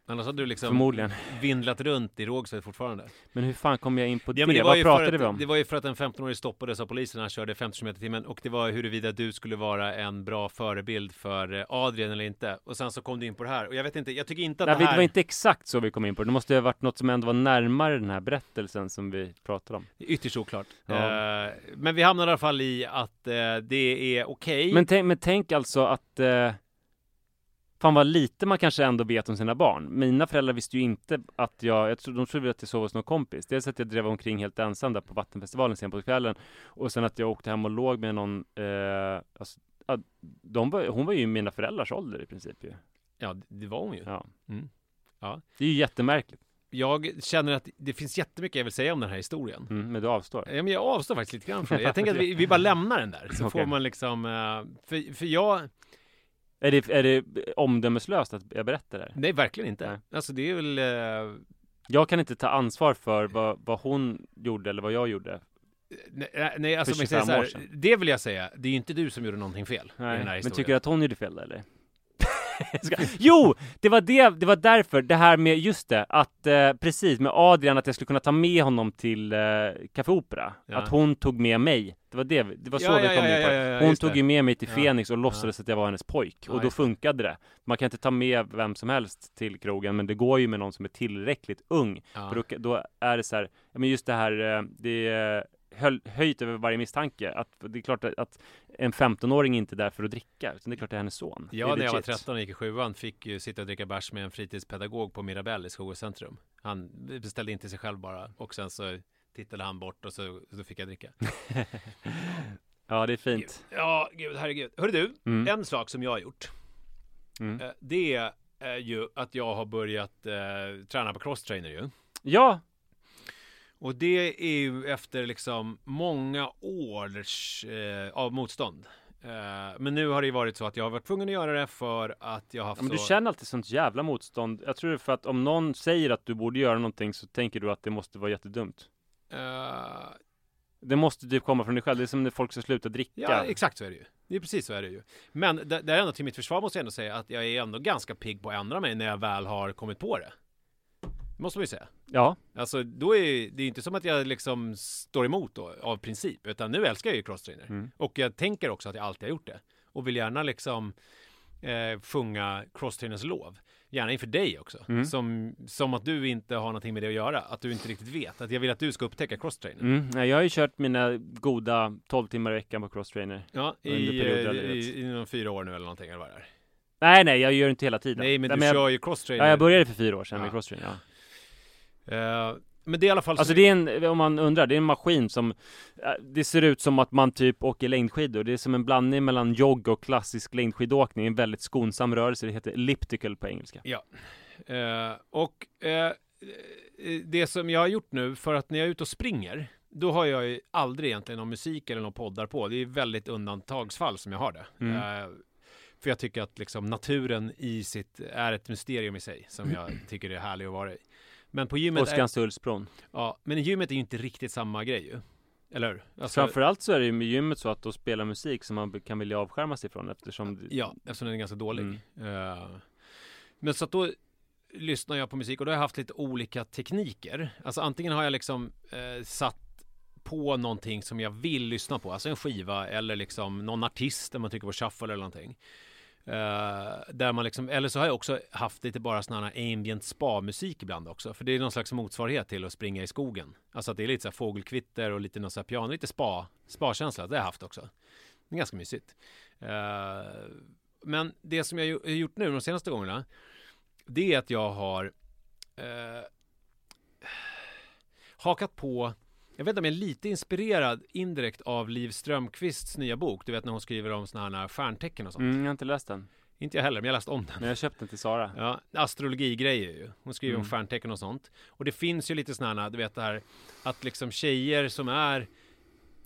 Annars hade du liksom Förmodligen. vindlat runt i Rågsved fortfarande. Men hur fan kom jag in på Ja, men det? det var Vad ju pratade för vi att, om? Det var ju för att en 15-årig stoppades av polisen när han körde 50 km i timmen och det var huruvida du skulle vara en bra förebild för eh, Adrian eller inte. Och sen så kom du in på det här och jag vet inte, jag tycker inte att Nej, det här... det var inte exakt så vi kom in på det. Det måste ha varit något som ändå var närmare den här berättelsen som vi pratade om. Ytterst oklart. Ja. Eh, men vi hamnade i alla fall i att eh, det är okej. Men tänk, men tänk alltså att Fan vad lite man kanske ändå vet om sina barn. Mina föräldrar visste ju inte att jag, jag tror, de trodde att jag sov hos någon kompis. Dels att jag drev omkring helt ensam där på Vattenfestivalen sen på kvällen. Och sen att jag åkte hem och låg med någon, eh, alltså, var, hon var ju mina föräldrars ålder i princip ju. Ja, det var hon ju. Ja. Mm. Ja. Det är ju jättemärkligt. Jag känner att det finns jättemycket jag vill säga om den här historien. Mm, men du avstår. Ja, men jag avstår faktiskt lite grann från det. Jag tänker att vi, vi bara lämnar den där. Så Okej. får man liksom, eh, för, för jag, Är det, är det omdömeslöst att jag berättar det här? nej verkligen inte. Nej. Alltså det är väl, eh, Jag kan inte ta ansvar för vad, vad hon gjorde eller vad jag gjorde. nej, nej alltså För om jag säger 25 så år här, sedan. det vill jag säga, det är ju inte du som gjorde någonting fel i den här Nej, historien. men tycker du att hon gjorde fel eller? Jo! Det var det, det var därför, det här med, just det, att eh, precis med Adrian, att jag skulle kunna ta med honom till eh, Café Opera. Ja. Att hon tog med mig. Det var det, det var så Ja, vi ja, kom ja, in på ja, det. Hon tog det. ju med mig till. Fenix och låtsades att jag var hennes pojk. Och då det. funkade det. Man kan inte ta med vem som helst till krogen, men det går ju med någon som är tillräckligt ung. För då, då är det så här, men just det här, eh, det är höll, höjt över varje misstanke. Att det är klart att, att en 15-åring inte är där för att dricka, utan det är klart det är hennes son. Ja, är när jag var legit. 13 och gick i sjuan fick ju sitta och dricka bärs med en fritidspedagog på Mirabelle i Skogås centrum. Han beställde in till sig själv bara och sen så tittade han bort och så, så fick jag dricka. Ja, det är fint. Ja, gud, herregud. Hörru du, Mm. en sak som jag har gjort. Mm. eh, Det är ju att jag har börjat eh, träna på crosstrainer ju. Ja, Och det är ju efter liksom många års eh, av motstånd. Eh, men nu har det ju varit så att jag har varit tvungen att göra det för att jag har haft Ja, men du så... känner alltid sånt jävla motstånd. Jag tror det är för att om någon säger att du borde göra någonting så tänker du att det måste vara jättedumt. Eh, Det måste typ komma från dig själv. Det är som när folk ska sluta dricka. Ja, exakt så är det ju. Det är precis så är det ju. Men det, det är ändå till mitt försvar måste jag ändå säga att jag är ändå ganska pigg på att ändra mig när jag väl har kommit på det. Måste man ju säga. Ja, Alltså då är det är inte som att jag liksom står emot då av princip, utan nu älskar jag ju crosstrainer. Mm. Och jag tänker också att jag alltid har gjort det. Och vill gärna liksom eh, sjunga crosstrainers lov. Gärna inför dig också. Mm. Som, som att du inte har någonting med det att göra. Att du inte riktigt vet. Att jag vill att du ska upptäcka crosstrainer. mm. Nej, jag har ju kört mina goda 12 timmar i veckan på crosstrainer. Ja, i, av i, i, i fyra år nu eller någonting eller vad det är. Nej, nej, jag gör det inte hela tiden. Nej, men Nej, du jag, kör ju crosstrainer. Ja, jag började för fyra år sedan Ja. med crosstrainer. Ja. Eh, men det är i alla fall Alltså så... det är en, om man undrar, det är en maskin som eh, Det ser ut som att man typ åker längdskidor Det är som en blandning mellan jogg och klassisk längdskidåkning En väldigt skonsam rörelse, det heter elliptical på engelska Ja. Eh, och eh, det som jag har gjort nu, för att när jag är ute och springer, då har jag ju aldrig egentligen någon musik eller någon poddar på. Det är väldigt undantagsfall som jag har det. Mm. Eh, för jag tycker att liksom naturen i sitt är ett mysterium i sig som jag tycker är härligt att vara i. Men på gymmet, är, Åskanstullsbron ja, men i gymmet är ju inte riktigt samma grej ju. Eller hur? Alltså, Framförallt så är det ju med gymmet så att då spelar musik som man kan vilja avskärma sig ifrån eftersom Ja, eftersom den är ganska dålig. Mm. Eh, men så att då lyssnar jag på musik och då har jag haft lite olika tekniker. Alltså antingen har jag liksom eh, satt på någonting som jag vill lyssna på, alltså en skiva eller liksom någon artist där man trycker på shuffle eller någonting. Uh, där man liksom, eller så har jag också haft lite bara sån här ambient spa-musik ibland också. För det är någon slags motsvarighet till att springa i skogen. Alltså att det är lite så här fågelkvitter och lite någon så här piano, lite spa, spa-känsla. Det har jag haft också. Det är ganska mysigt. Uh, men det som jag har gjort nu de senaste gångerna, det är att jag har uh, hakat på jag vet inte om jag är lite inspirerad indirekt av Liv Strömquists nya bok. Du vet när hon skriver om sådana här stjärntecken och sånt. Mm, jag har inte läst den. Inte jag heller, men jag har läst om den. Men jag har köpt den till Sara. Ja, astrologigrejer ju. Hon skriver Mm. om stjärntecken och sånt. Och det finns ju lite sådana, du vet det här att liksom tjejer som är,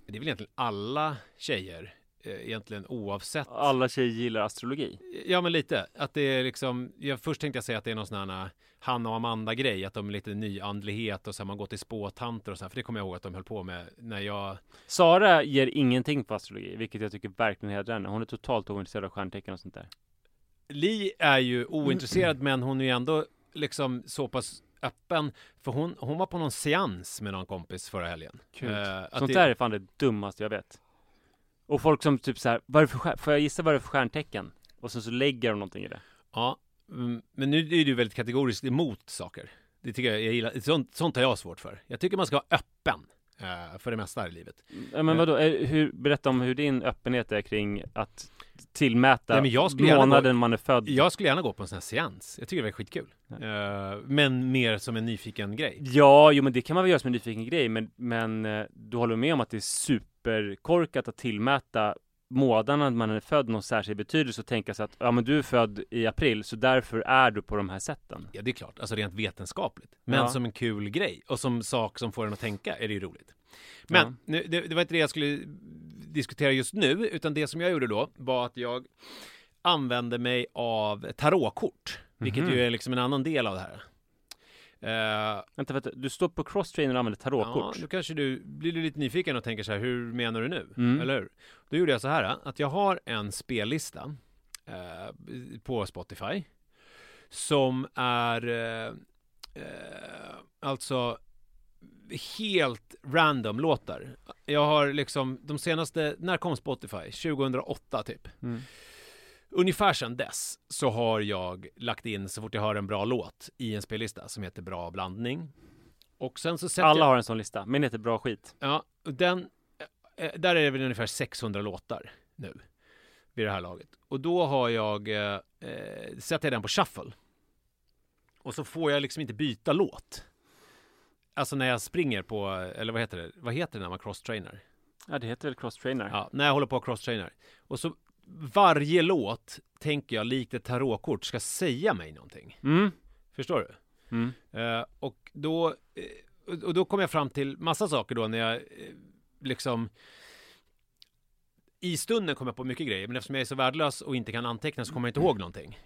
det är väl egentligen alla tjejer, egentligen oavsett. Alla tjejer gillar astrologi. Ja men lite, att det är liksom, jag, först tänkte jag säga att det är någon sån här Hanna och Amanda grej, att de är lite nyandlighet och så har man gått till spåtanter och så här, för det kommer jag ihåg att de höll på med när jag Sara ger ingenting på astrologi, vilket jag tycker verkligen hedrar henne. Hon är totalt ointresserad av stjärntecken och sånt där. Li är ju ointresserad men hon är ju ändå liksom så pass öppen för hon, hon var på någon seans med någon kompis förra helgen. Eh, att Sånt det- där är fan det dummaste jag vet. Och folk som typ så här, vad är det för stjär- får jag gissa vad det är för stjärntecken? Och sen så lägger de någonting i det. Ja, mm, men nu är du väldigt kategoriskt emot saker. Det tycker jag, jag gillar, sånt, sånt har jag svårt för. Jag tycker man ska vara öppen eh, för det mesta här i livet. Ja, men vadå, eh, hur, berätta om hur din öppenhet är kring att tillmäta Nej, månaden gå- man är född. Jag skulle gärna gå på en sån här seans. Jag tycker det är skitkul. Eh, men mer som en nyfiken grej. Ja, jo men det kan man väl göra som en nyfiken grej, men, men eh, du håller med om att det är superkorkat att tillmäta månaderna man är född någon särskild betydelse och tänka sig att ja men du är född i april så därför är du på de här sätten. Ja, det är klart. Alltså rent vetenskapligt. Men Ja. som en kul grej och som sak som får en att tänka är det ju roligt. Men Ja. nu, det, det var inte det jag skulle diskutera just nu, utan det som jag gjorde då var att jag använde mig av tarotkort, vilket Mhm. ju är liksom en annan del av det här. Eh, Vänta, vänta, du står på crosstrainer och använder Ja, tarotkort? då kanske du blir du lite nyfiken och tänker så här, hur menar du nu? Mm. Eller hur? Då gjorde jag så här, att jag har en spellista eh, på Spotify som är eh, alltså helt random låtar. Jag har liksom de senaste, när kom Spotify? 2008 typ. Mm. Ungefär sedan dess så har jag lagt in så fort jag hör en bra låt i en spellista som heter Bra blandning. Och sen så Alla jag, har en sån lista, min heter Bra skit. Ja, den, eh, där är det väl ungefär 600 låtar nu. Vid det här laget. Och då har jag, eh, eh, sätter jag den på shuffle. Och så får jag liksom inte byta låt. Alltså när jag springer på, eller vad heter det? Vad heter det när man cross-trainar? Ja, det heter väl crosstrainer? Ja, när jag håller på att cross-trainar. Och så varje låt, tänker jag, likt ett tarotkort, ska säga mig någonting. Mm. Förstår du? Mm. Eh, och då, eh, och- då kom jag fram till massa saker då när jag eh, liksom i stunden kom jag på mycket grejer, men eftersom jag är så värdelös och inte kan anteckna så kommer jag inte ihåg någonting.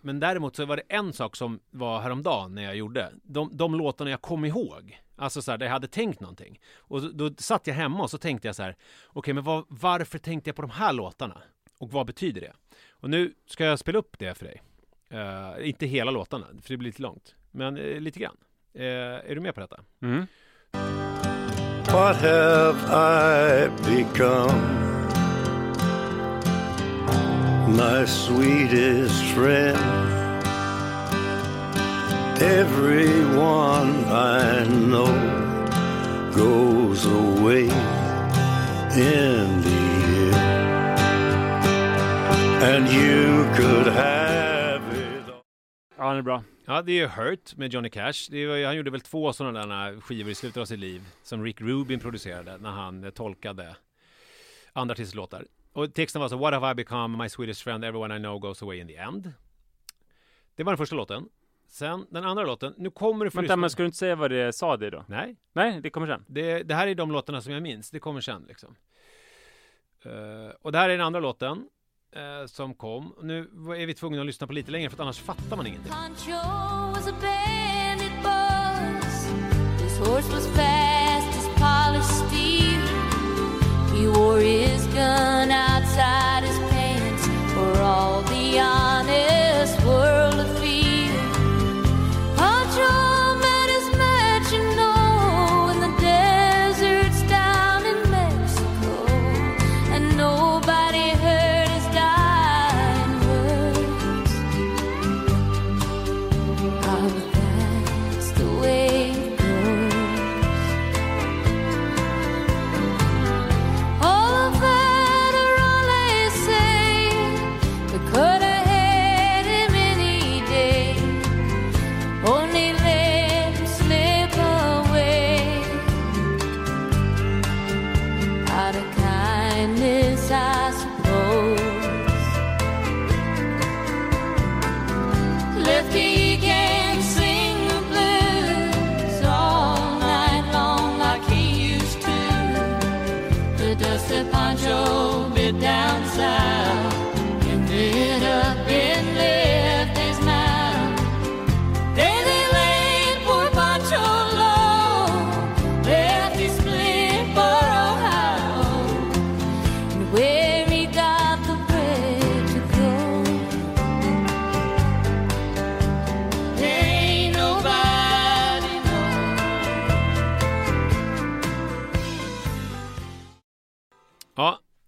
Men däremot så var det en sak som var häromdagen när jag gjorde. De, de låtarna jag kom ihåg, alltså så här, där jag hade tänkt någonting. Och då, då satt jag hemma och så tänkte jag så här, okej, men vad, varför tänkte jag på de här låtarna? Och vad betyder det? Och nu ska jag spela upp det för dig. Eh, inte hela låtarna, för det blir lite långt. Men eh, lite grann. Eh, är du med på detta? Mm. What have I become? My sweetest friend. Everyone I know goes away in the end. And you could have it all. Ja, den är bra. Ja, det är ju Hurt med Johnny Cash. Det var, han gjorde väl två sådana där skivor i slutet av sitt liv som Rick Rubin producerade när han eh, tolkade andra artisters låtar. Och texten var så What have I become? My Swedish friend, everyone I know goes away in the end. Det var den första låten. Sen den andra låten, nu kommer du få Vänta, men ska du inte säga vad det sa det då? Nej, Nej, det kommer sen. det, det här är de låtarna som jag minns. Det kommer sen liksom. Eh, och det här är den andra låten eh, som kom. Nu är vi tvungna att lyssna på lite längre för att annars fattar man ingenting. Was a bandit boss. His horse was fast as polished steel. He wore his gun out.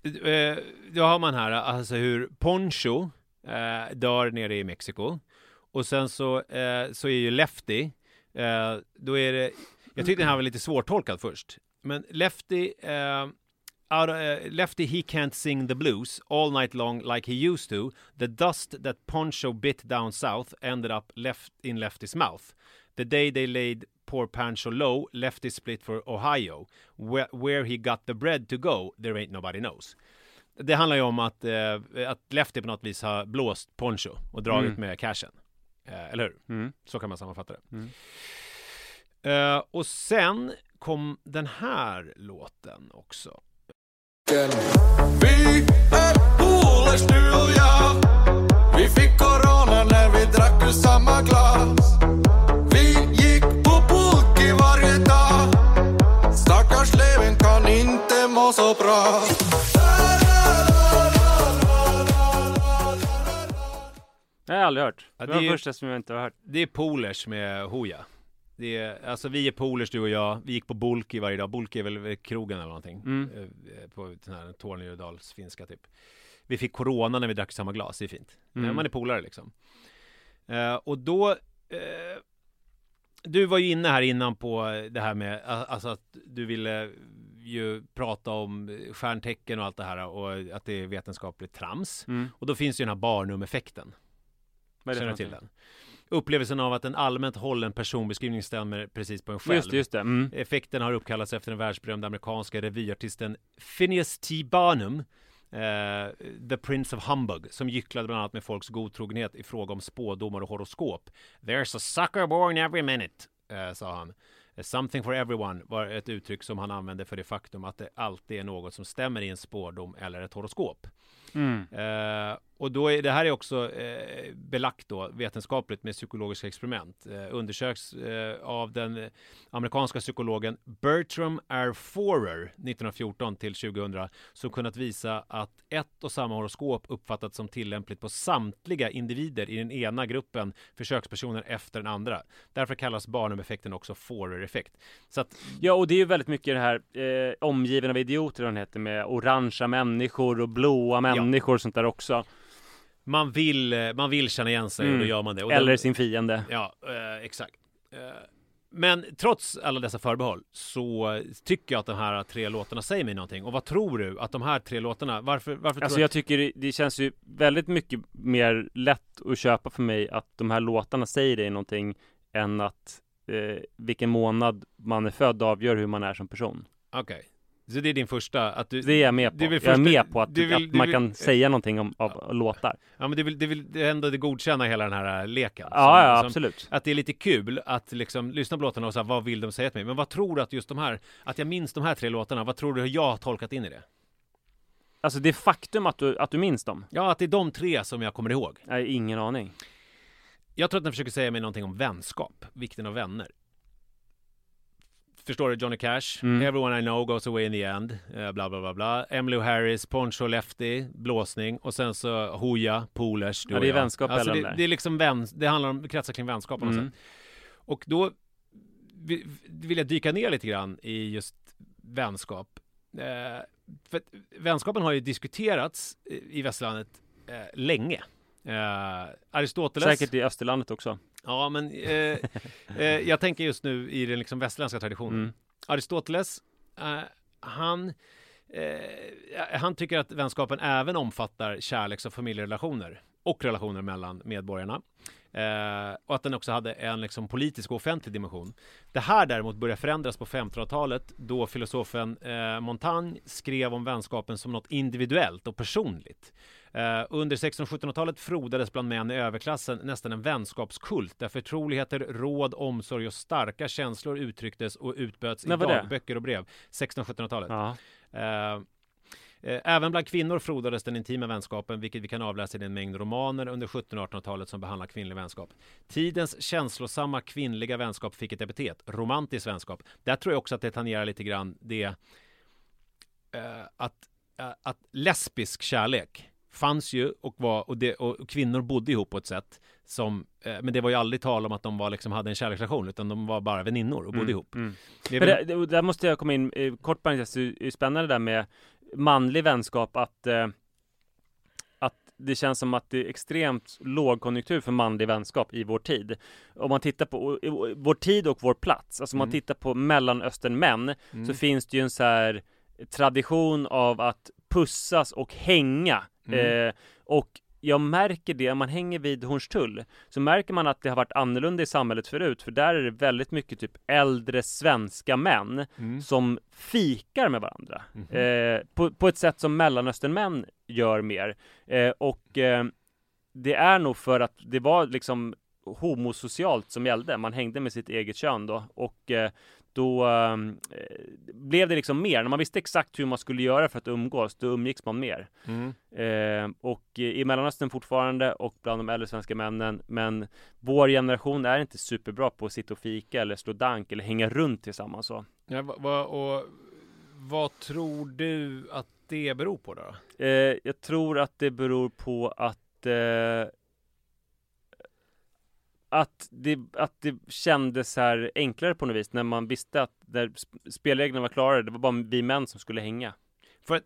Eh, då har man här alltså hur Poncho eh, dör nere i Mexiko. Och sen så, eh, så är ju Lefty, eh, då är det, jag tyckte den här var lite svårtolkad först. Men Lefty, eh, out, uh, Lefty he can't sing the blues all night long like he used to. The dust that Poncho bit down south ended up left in Lefty's mouth. The day they laid poor Pancho low, Lefty split for Ohio. Where, where he got the bread to go, there ain't nobody knows. Det handlar ju om att, eh, att Lefty på något vis har blåst Poncho och dragit Mm. med cashen. Eh, eller hur? Mm. Så kan man sammanfatta det. Mm. Eh, och sen kom den här låten också. Vi är polers du och jag Vi fick corona när vi drack ur samma glas inte må så bra Det har jag aldrig hört. Ja, det var det är- det första som jag inte har hört. Det är polers med Hooja. Det är, alltså vi är polers du och jag. Vi gick på Bulki varje dag. Bulki är väl krogen eller någonting. Mm. Eh, På den här Tornedals finska typ. Vi fick corona när vi drack samma glas. Det är fint. Mm. Man är polare liksom. Eh, och då eh, Du var ju inne här innan på det här med alltså att du ville ju prata om stjärntecken och allt det här och att det är vetenskapligt trams. Mm. Och då finns ju den här barnum-effekten. Vad är det till den? Upplevelsen av att en allmänt hållen personbeskrivning stämmer precis på en själv. Just det, just. Mm. Effekten har uppkallats efter den världsberömda amerikanska revyartisten Phineas T. Barnum, eh, The Prince of Humbug, som gycklade bland annat med folks godtrogenhet i fråga om spådomar och horoskop. There's a sucker born every minute, eh, sa han. Something for everyone var ett uttryck som han använde för det faktum att det alltid är något som stämmer i en spårdom eller ett horoskop. Mm. Eh, och då är det här är också eh, belagt då vetenskapligt med psykologiska experiment. Eh, undersöks eh, av den amerikanska psykologen Bertram R. Forer 1914 till 2000 som kunnat visa att ett och samma horoskop uppfattats som tillämpligt på samtliga individer i den ena gruppen försökspersoner efter den andra. Därför kallas Barnum-effekten också Forer-effekt. Att Ja, och det är ju väldigt mycket det här eh, omgiven av idioter, den heter, med orangea människor och blåa människor och sånt där också. Man vill, eh, man vill känna igen sig och då Mm. gör man det. Och Eller den- sin fiende. Ja, eh, exakt. Eh, men trots alla dessa förbehåll så tycker jag att de här tre låtarna säger mig någonting. Och vad tror du att de här tre låtarna, varför, varför Alltså tror jag du tycker det- det känns ju väldigt mycket mer lätt att köpa för mig att de här låtarna säger dig någonting än att eh, vilken månad man är född avgör hur man är som person. Okej. Så det är din första, att du... Det är jag med på. vill jag är först- med på att, vill- att man vill- kan säga någonting om av låtar. Ja men du vill, vill det är ändå det godkänna hela den här äh, leken. Ja, ja, absolut. Att det är lite kul att liksom lyssna på låtarna och säga vad vill de säga till mig? Men vad tror du att just de här, att jag minns de här tre låtarna, vad tror du hur jag har tolkat in i det? Alltså det faktum att du, att du minns dem? Ja, att det är de tre som jag kommer ihåg. Nej, ingen aning. Jag tror att den försöker säga mig någonting om vänskap, vikten av vänner. Förstår du? Johnny Cash, Mm. Everyone I know goes away in the end, eh, bla bla bla bla. Emily Harris, Poncho Lefty, blåsning och sen så Hooja, Polers, du Ja, det är vänskap alltså, det, det är liksom vän, det handlar om, kretsar kring vänskap på något Mm. sätt. Och då vi- vill jag dyka ner lite grann i just vänskap. Eh, för vänskapen har ju diskuterats i västerlandet eh, länge. Eh, Aristoteles Säkert i Österlandet också. Ja, men eh, eh, jag tänker just nu i den liksom västerländska traditionen. Mm. Aristoteles, eh, han, eh, han tycker att vänskapen även omfattar kärleks och familjerelationer och relationer mellan medborgarna. Eh, och att den också hade en liksom politisk och offentlig dimension. Det här däremot börjar förändras på 1500-talet då filosofen eh, Montaigne skrev om vänskapen som något individuellt och personligt. Eh, under 1600-1700-talet frodades bland män i överklassen nästan en vänskapskult där förtroligheter, råd, omsorg och starka känslor uttrycktes och utböts i dagböcker och brev. 1600-1700-talet. Ja. Eh, eh, Även bland kvinnor frodades den intima vänskapen, vilket vi kan avläsa i en mängd romaner under 1700 och 1800-talet som behandlar kvinnlig vänskap. Tidens känslosamma kvinnliga vänskap fick ett epitet, romantisk vänskap. Där tror jag också att det tangerar lite grann det eh, att, eh, att lesbisk kärlek fanns ju och, var, och, det, och kvinnor bodde ihop på ett sätt som, eh, men det var ju aldrig tal om att de var, liksom, hade en kärleksrelation utan de var bara väninnor och bodde Mm, ihop. mm. Det väl- det, det, där måste jag komma in, eh, kort parentes, det är spännande där med manlig vänskap att eh, att det känns som att det är extremt lågkonjunktur för manlig vänskap i vår tid. Om man tittar på vår tid och vår plats, alltså om man Mm. tittar på mellanöstern-män Mm. så finns det ju en så här tradition av att pussas och hänga. Mm. Eh, och jag märker det, om man hänger vid Hornstull så märker man att det har varit annorlunda i samhället förut för där är det väldigt mycket typ äldre svenska män Mm. som fikar med varandra Mhm. eh, på, på ett sätt som mellanösternmän gör mer eh, och eh, det är nog för att det var liksom homosocialt som gällde. Man hängde med sitt eget kön då och eh, då eh, blev det liksom mer. När man visste exakt hur man skulle göra för att umgås, då umgicks man mer. Mm. Eh, och i Mellanöstern fortfarande och bland de äldre svenska männen. Men vår generation är inte superbra på att sitta och fika eller slå dank eller hänga runt tillsammans så. Ja, va, va, och vad tror du att det beror på då? Eh, jag tror att det beror på att eh, att det, att det kändes här enklare på något vis när man visste att när spelreglerna var klara, det var bara vi män som skulle hänga. För att,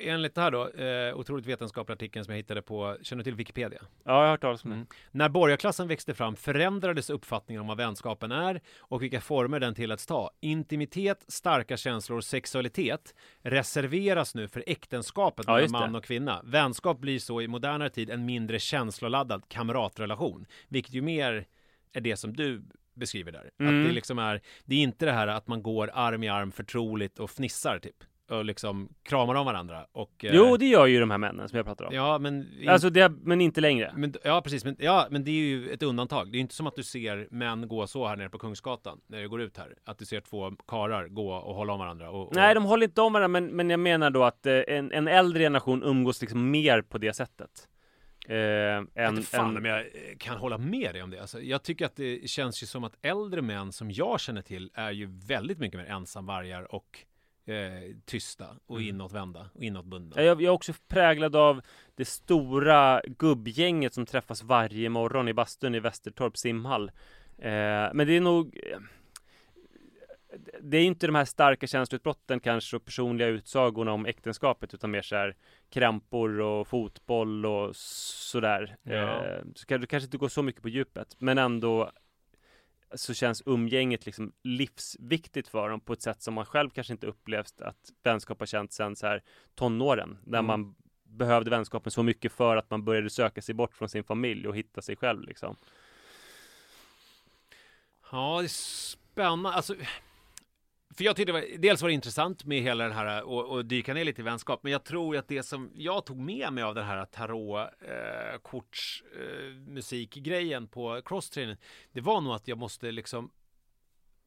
enligt det här då, eh, otroligt vetenskapliga artikeln som jag hittade på, känner du till Wikipedia? Ja, jag har hört talas om det. Mm. När borgarklassen växte fram förändrades uppfattningen om vad vänskapen är och vilka former den tilläts ta. Intimitet, starka känslor och sexualitet reserveras nu för äktenskapet Ja, mellan man och kvinna. Vänskap blir så i modernare tid en mindre känsloladdad kamratrelation, vilket ju mer är det som du beskriver där. Mm. Att det liksom är, det är inte det här att man går arm i arm förtroligt och fnissar typ och liksom kramar om varandra och eh, Jo, det gör ju de här männen som jag pratar om. Ja, men Alltså det, men inte längre. men, ja, precis. Men, ja, men det är ju ett undantag. Det är ju inte som att du ser män gå så här nere på Kungsgatan när du går ut här. Att du ser två karar gå och hålla om varandra. Och, och... Nej, de håller inte om varandra, men, men jag menar då att eh, en, en äldre generation umgås liksom mer på det sättet. Eh, Jag vet än, inte fan än, om jag eh, kan hålla med dig om det. Alltså, jag tycker att det känns ju som att äldre män som jag känner till är ju väldigt mycket mer ensamvargar och eh, tysta och Mm. inåtvända och inåtbundna. Ja, Jag, jag är också präglad av det stora gubbgänget som träffas varje morgon i bastun i Västertorp simhall. Eh, men det är nog det är inte de här starka känsloutbrotten kanske och personliga utsagorna om äktenskapet utan mer så här krämpor och fotboll och sådär. Ja. Eh, så kan, det kanske inte går så mycket på djupet men ändå så känns umgänget liksom livsviktigt för dem på ett sätt som man själv kanske inte upplevt att vänskap har känt sen så här tonåren när Mm. man behövde vänskapen så mycket för att man började söka sig bort från sin familj och hitta sig själv liksom. Ja, det är spännande. Alltså, för jag tyckte det var, dels var det intressant med hela den här och, och dyka ner lite i vänskap, men jag tror ju att det som jag tog med mig av den här tarotkortsmusikgrejen eh, eh, på crosstraining, det var nog att jag måste liksom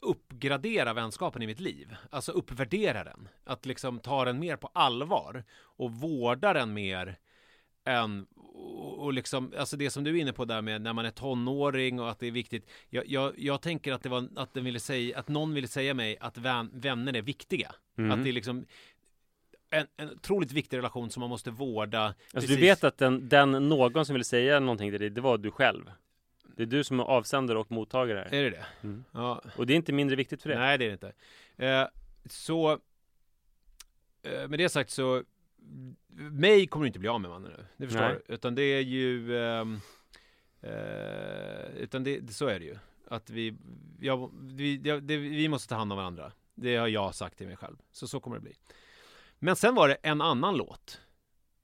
uppgradera vänskapen i mitt liv. Alltså uppvärdera den. Att liksom ta den mer på allvar och vårda den mer än och liksom, alltså det som du är inne på där med när man är tonåring och att det är viktigt. Jag, jag, jag tänker att det var att den ville säga, att någon ville säga mig att vän, vänner är viktiga. Mm. Att det är liksom en, en otroligt viktig relation som man måste vårda. Alltså Precis. du vet att den, den någon som ville säga någonting till dig, det var du själv. Det är du som är avsändare och mottagare här. Är det det? Mm. Ja. Och det är inte mindre viktigt för det. Nej, det är det inte. Eh, så eh, med det sagt så mig kommer du inte bli av med mannen nu. Det förstår Nej. du. Utan det är ju ehm, eh, utan det, det, så är det ju. Att vi, jag, vi, jag, det, vi måste ta hand om varandra. Det har jag sagt till mig själv. Så så kommer det bli. Men sen var det en annan låt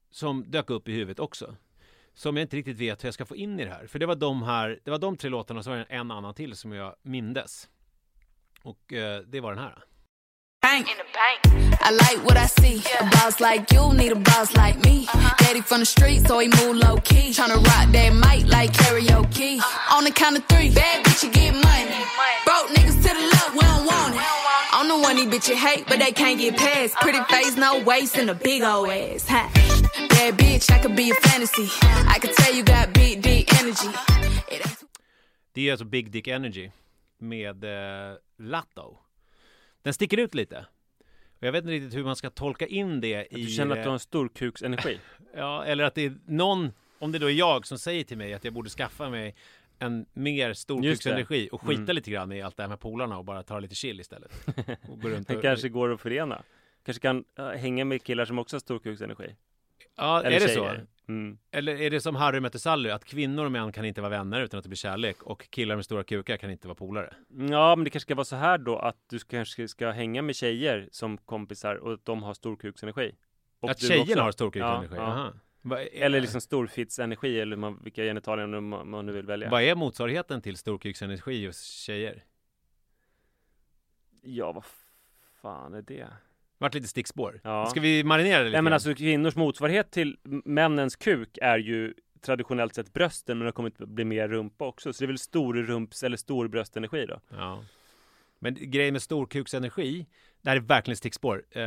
som dök upp i huvudet också. Som jag inte riktigt vet hur jag ska få in i det här. För det var de här, det var de tre låtarna och så var det en annan till som jag mindes. Och eh, det var den här. Bank. I like what I see. A boss like you need a boss like me. Daddy from the street, so he move low key. Tryna rock that mic like karaoke. On the count of three, bad bitch, you get money. Broke niggas to the left, we don't want it. I'm the one these bitches hate, but they can't get past. Pretty face, no waist, and a big old ass. Huh? Bad bitch, I could be a fantasy. I could tell you got big, deep energy. Det är alltså Big Dick Energy med eh, Latto. Den sticker ut lite. Och jag vet inte riktigt hur man ska tolka in det i... Du känner att du har eh, en stor kuksenergi. Ja, eller att det är någon, om det då är jag som säger till mig att jag borde skaffa mig en mer storkuksenergi det. och skita Mm. lite grann i allt det här med polarna och bara ta lite chill istället. Och gå runt Det och, kanske går att förena. kanske kan eh, hänga med killar som också har storkuksenergi. Ja, Eller är det tjejer. så? Mm. Eller är det som Harry mötte Sally, att kvinnor och män kan inte vara vänner utan att det blir kärlek och killar med stora kukar kan inte vara polare? Ja, men det kanske ska vara så här då att du kanske ska hänga med tjejer som kompisar och att de har storkuksenergi. Och Att tjejerna också. har storkuksenergi? Ja, Aha. Eller liksom storfitsenergi eller man, vilka genitalier man, man nu vill välja. Vad är motsvarigheten till storkuksenergi hos tjejer? Ja, vad fan är det? Vart lite stickspår. Ja. Ska vi marinera det lite? Nej men alltså kvinnors motsvarighet till männens kuk är ju traditionellt sett brösten men det har kommit att bli mer rumpa också. Så det är väl storrumps eller storbröstenergi då. Ja. Men grejen med storkuksenergi, det här är verkligen stickspår. Eh,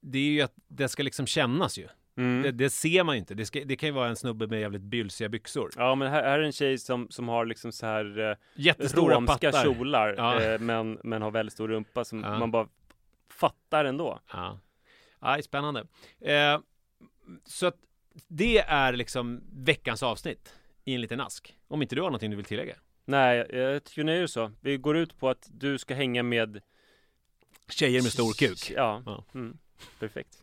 det är ju att det ska liksom kännas ju. Mm. Det, det ser man ju inte. Det, ska, det kan ju vara en snubbe med jävligt bylsiga byxor. Ja men här, här är en tjej som, som har liksom så här eh, Jättestora romska pattar. kjolar Ja. eh, men, men har väldigt stor rumpa som Ja. man bara fattar ändå. Ja, ja spännande. Eh, så att det är liksom veckans avsnitt i en liten ask. Om inte du har någonting du vill tillägga? Nej, jag tycker det är ju så. Vi går ut på att du ska hänga med Tjejer med stor kuk. Ja, Ja. Mm. perfekt.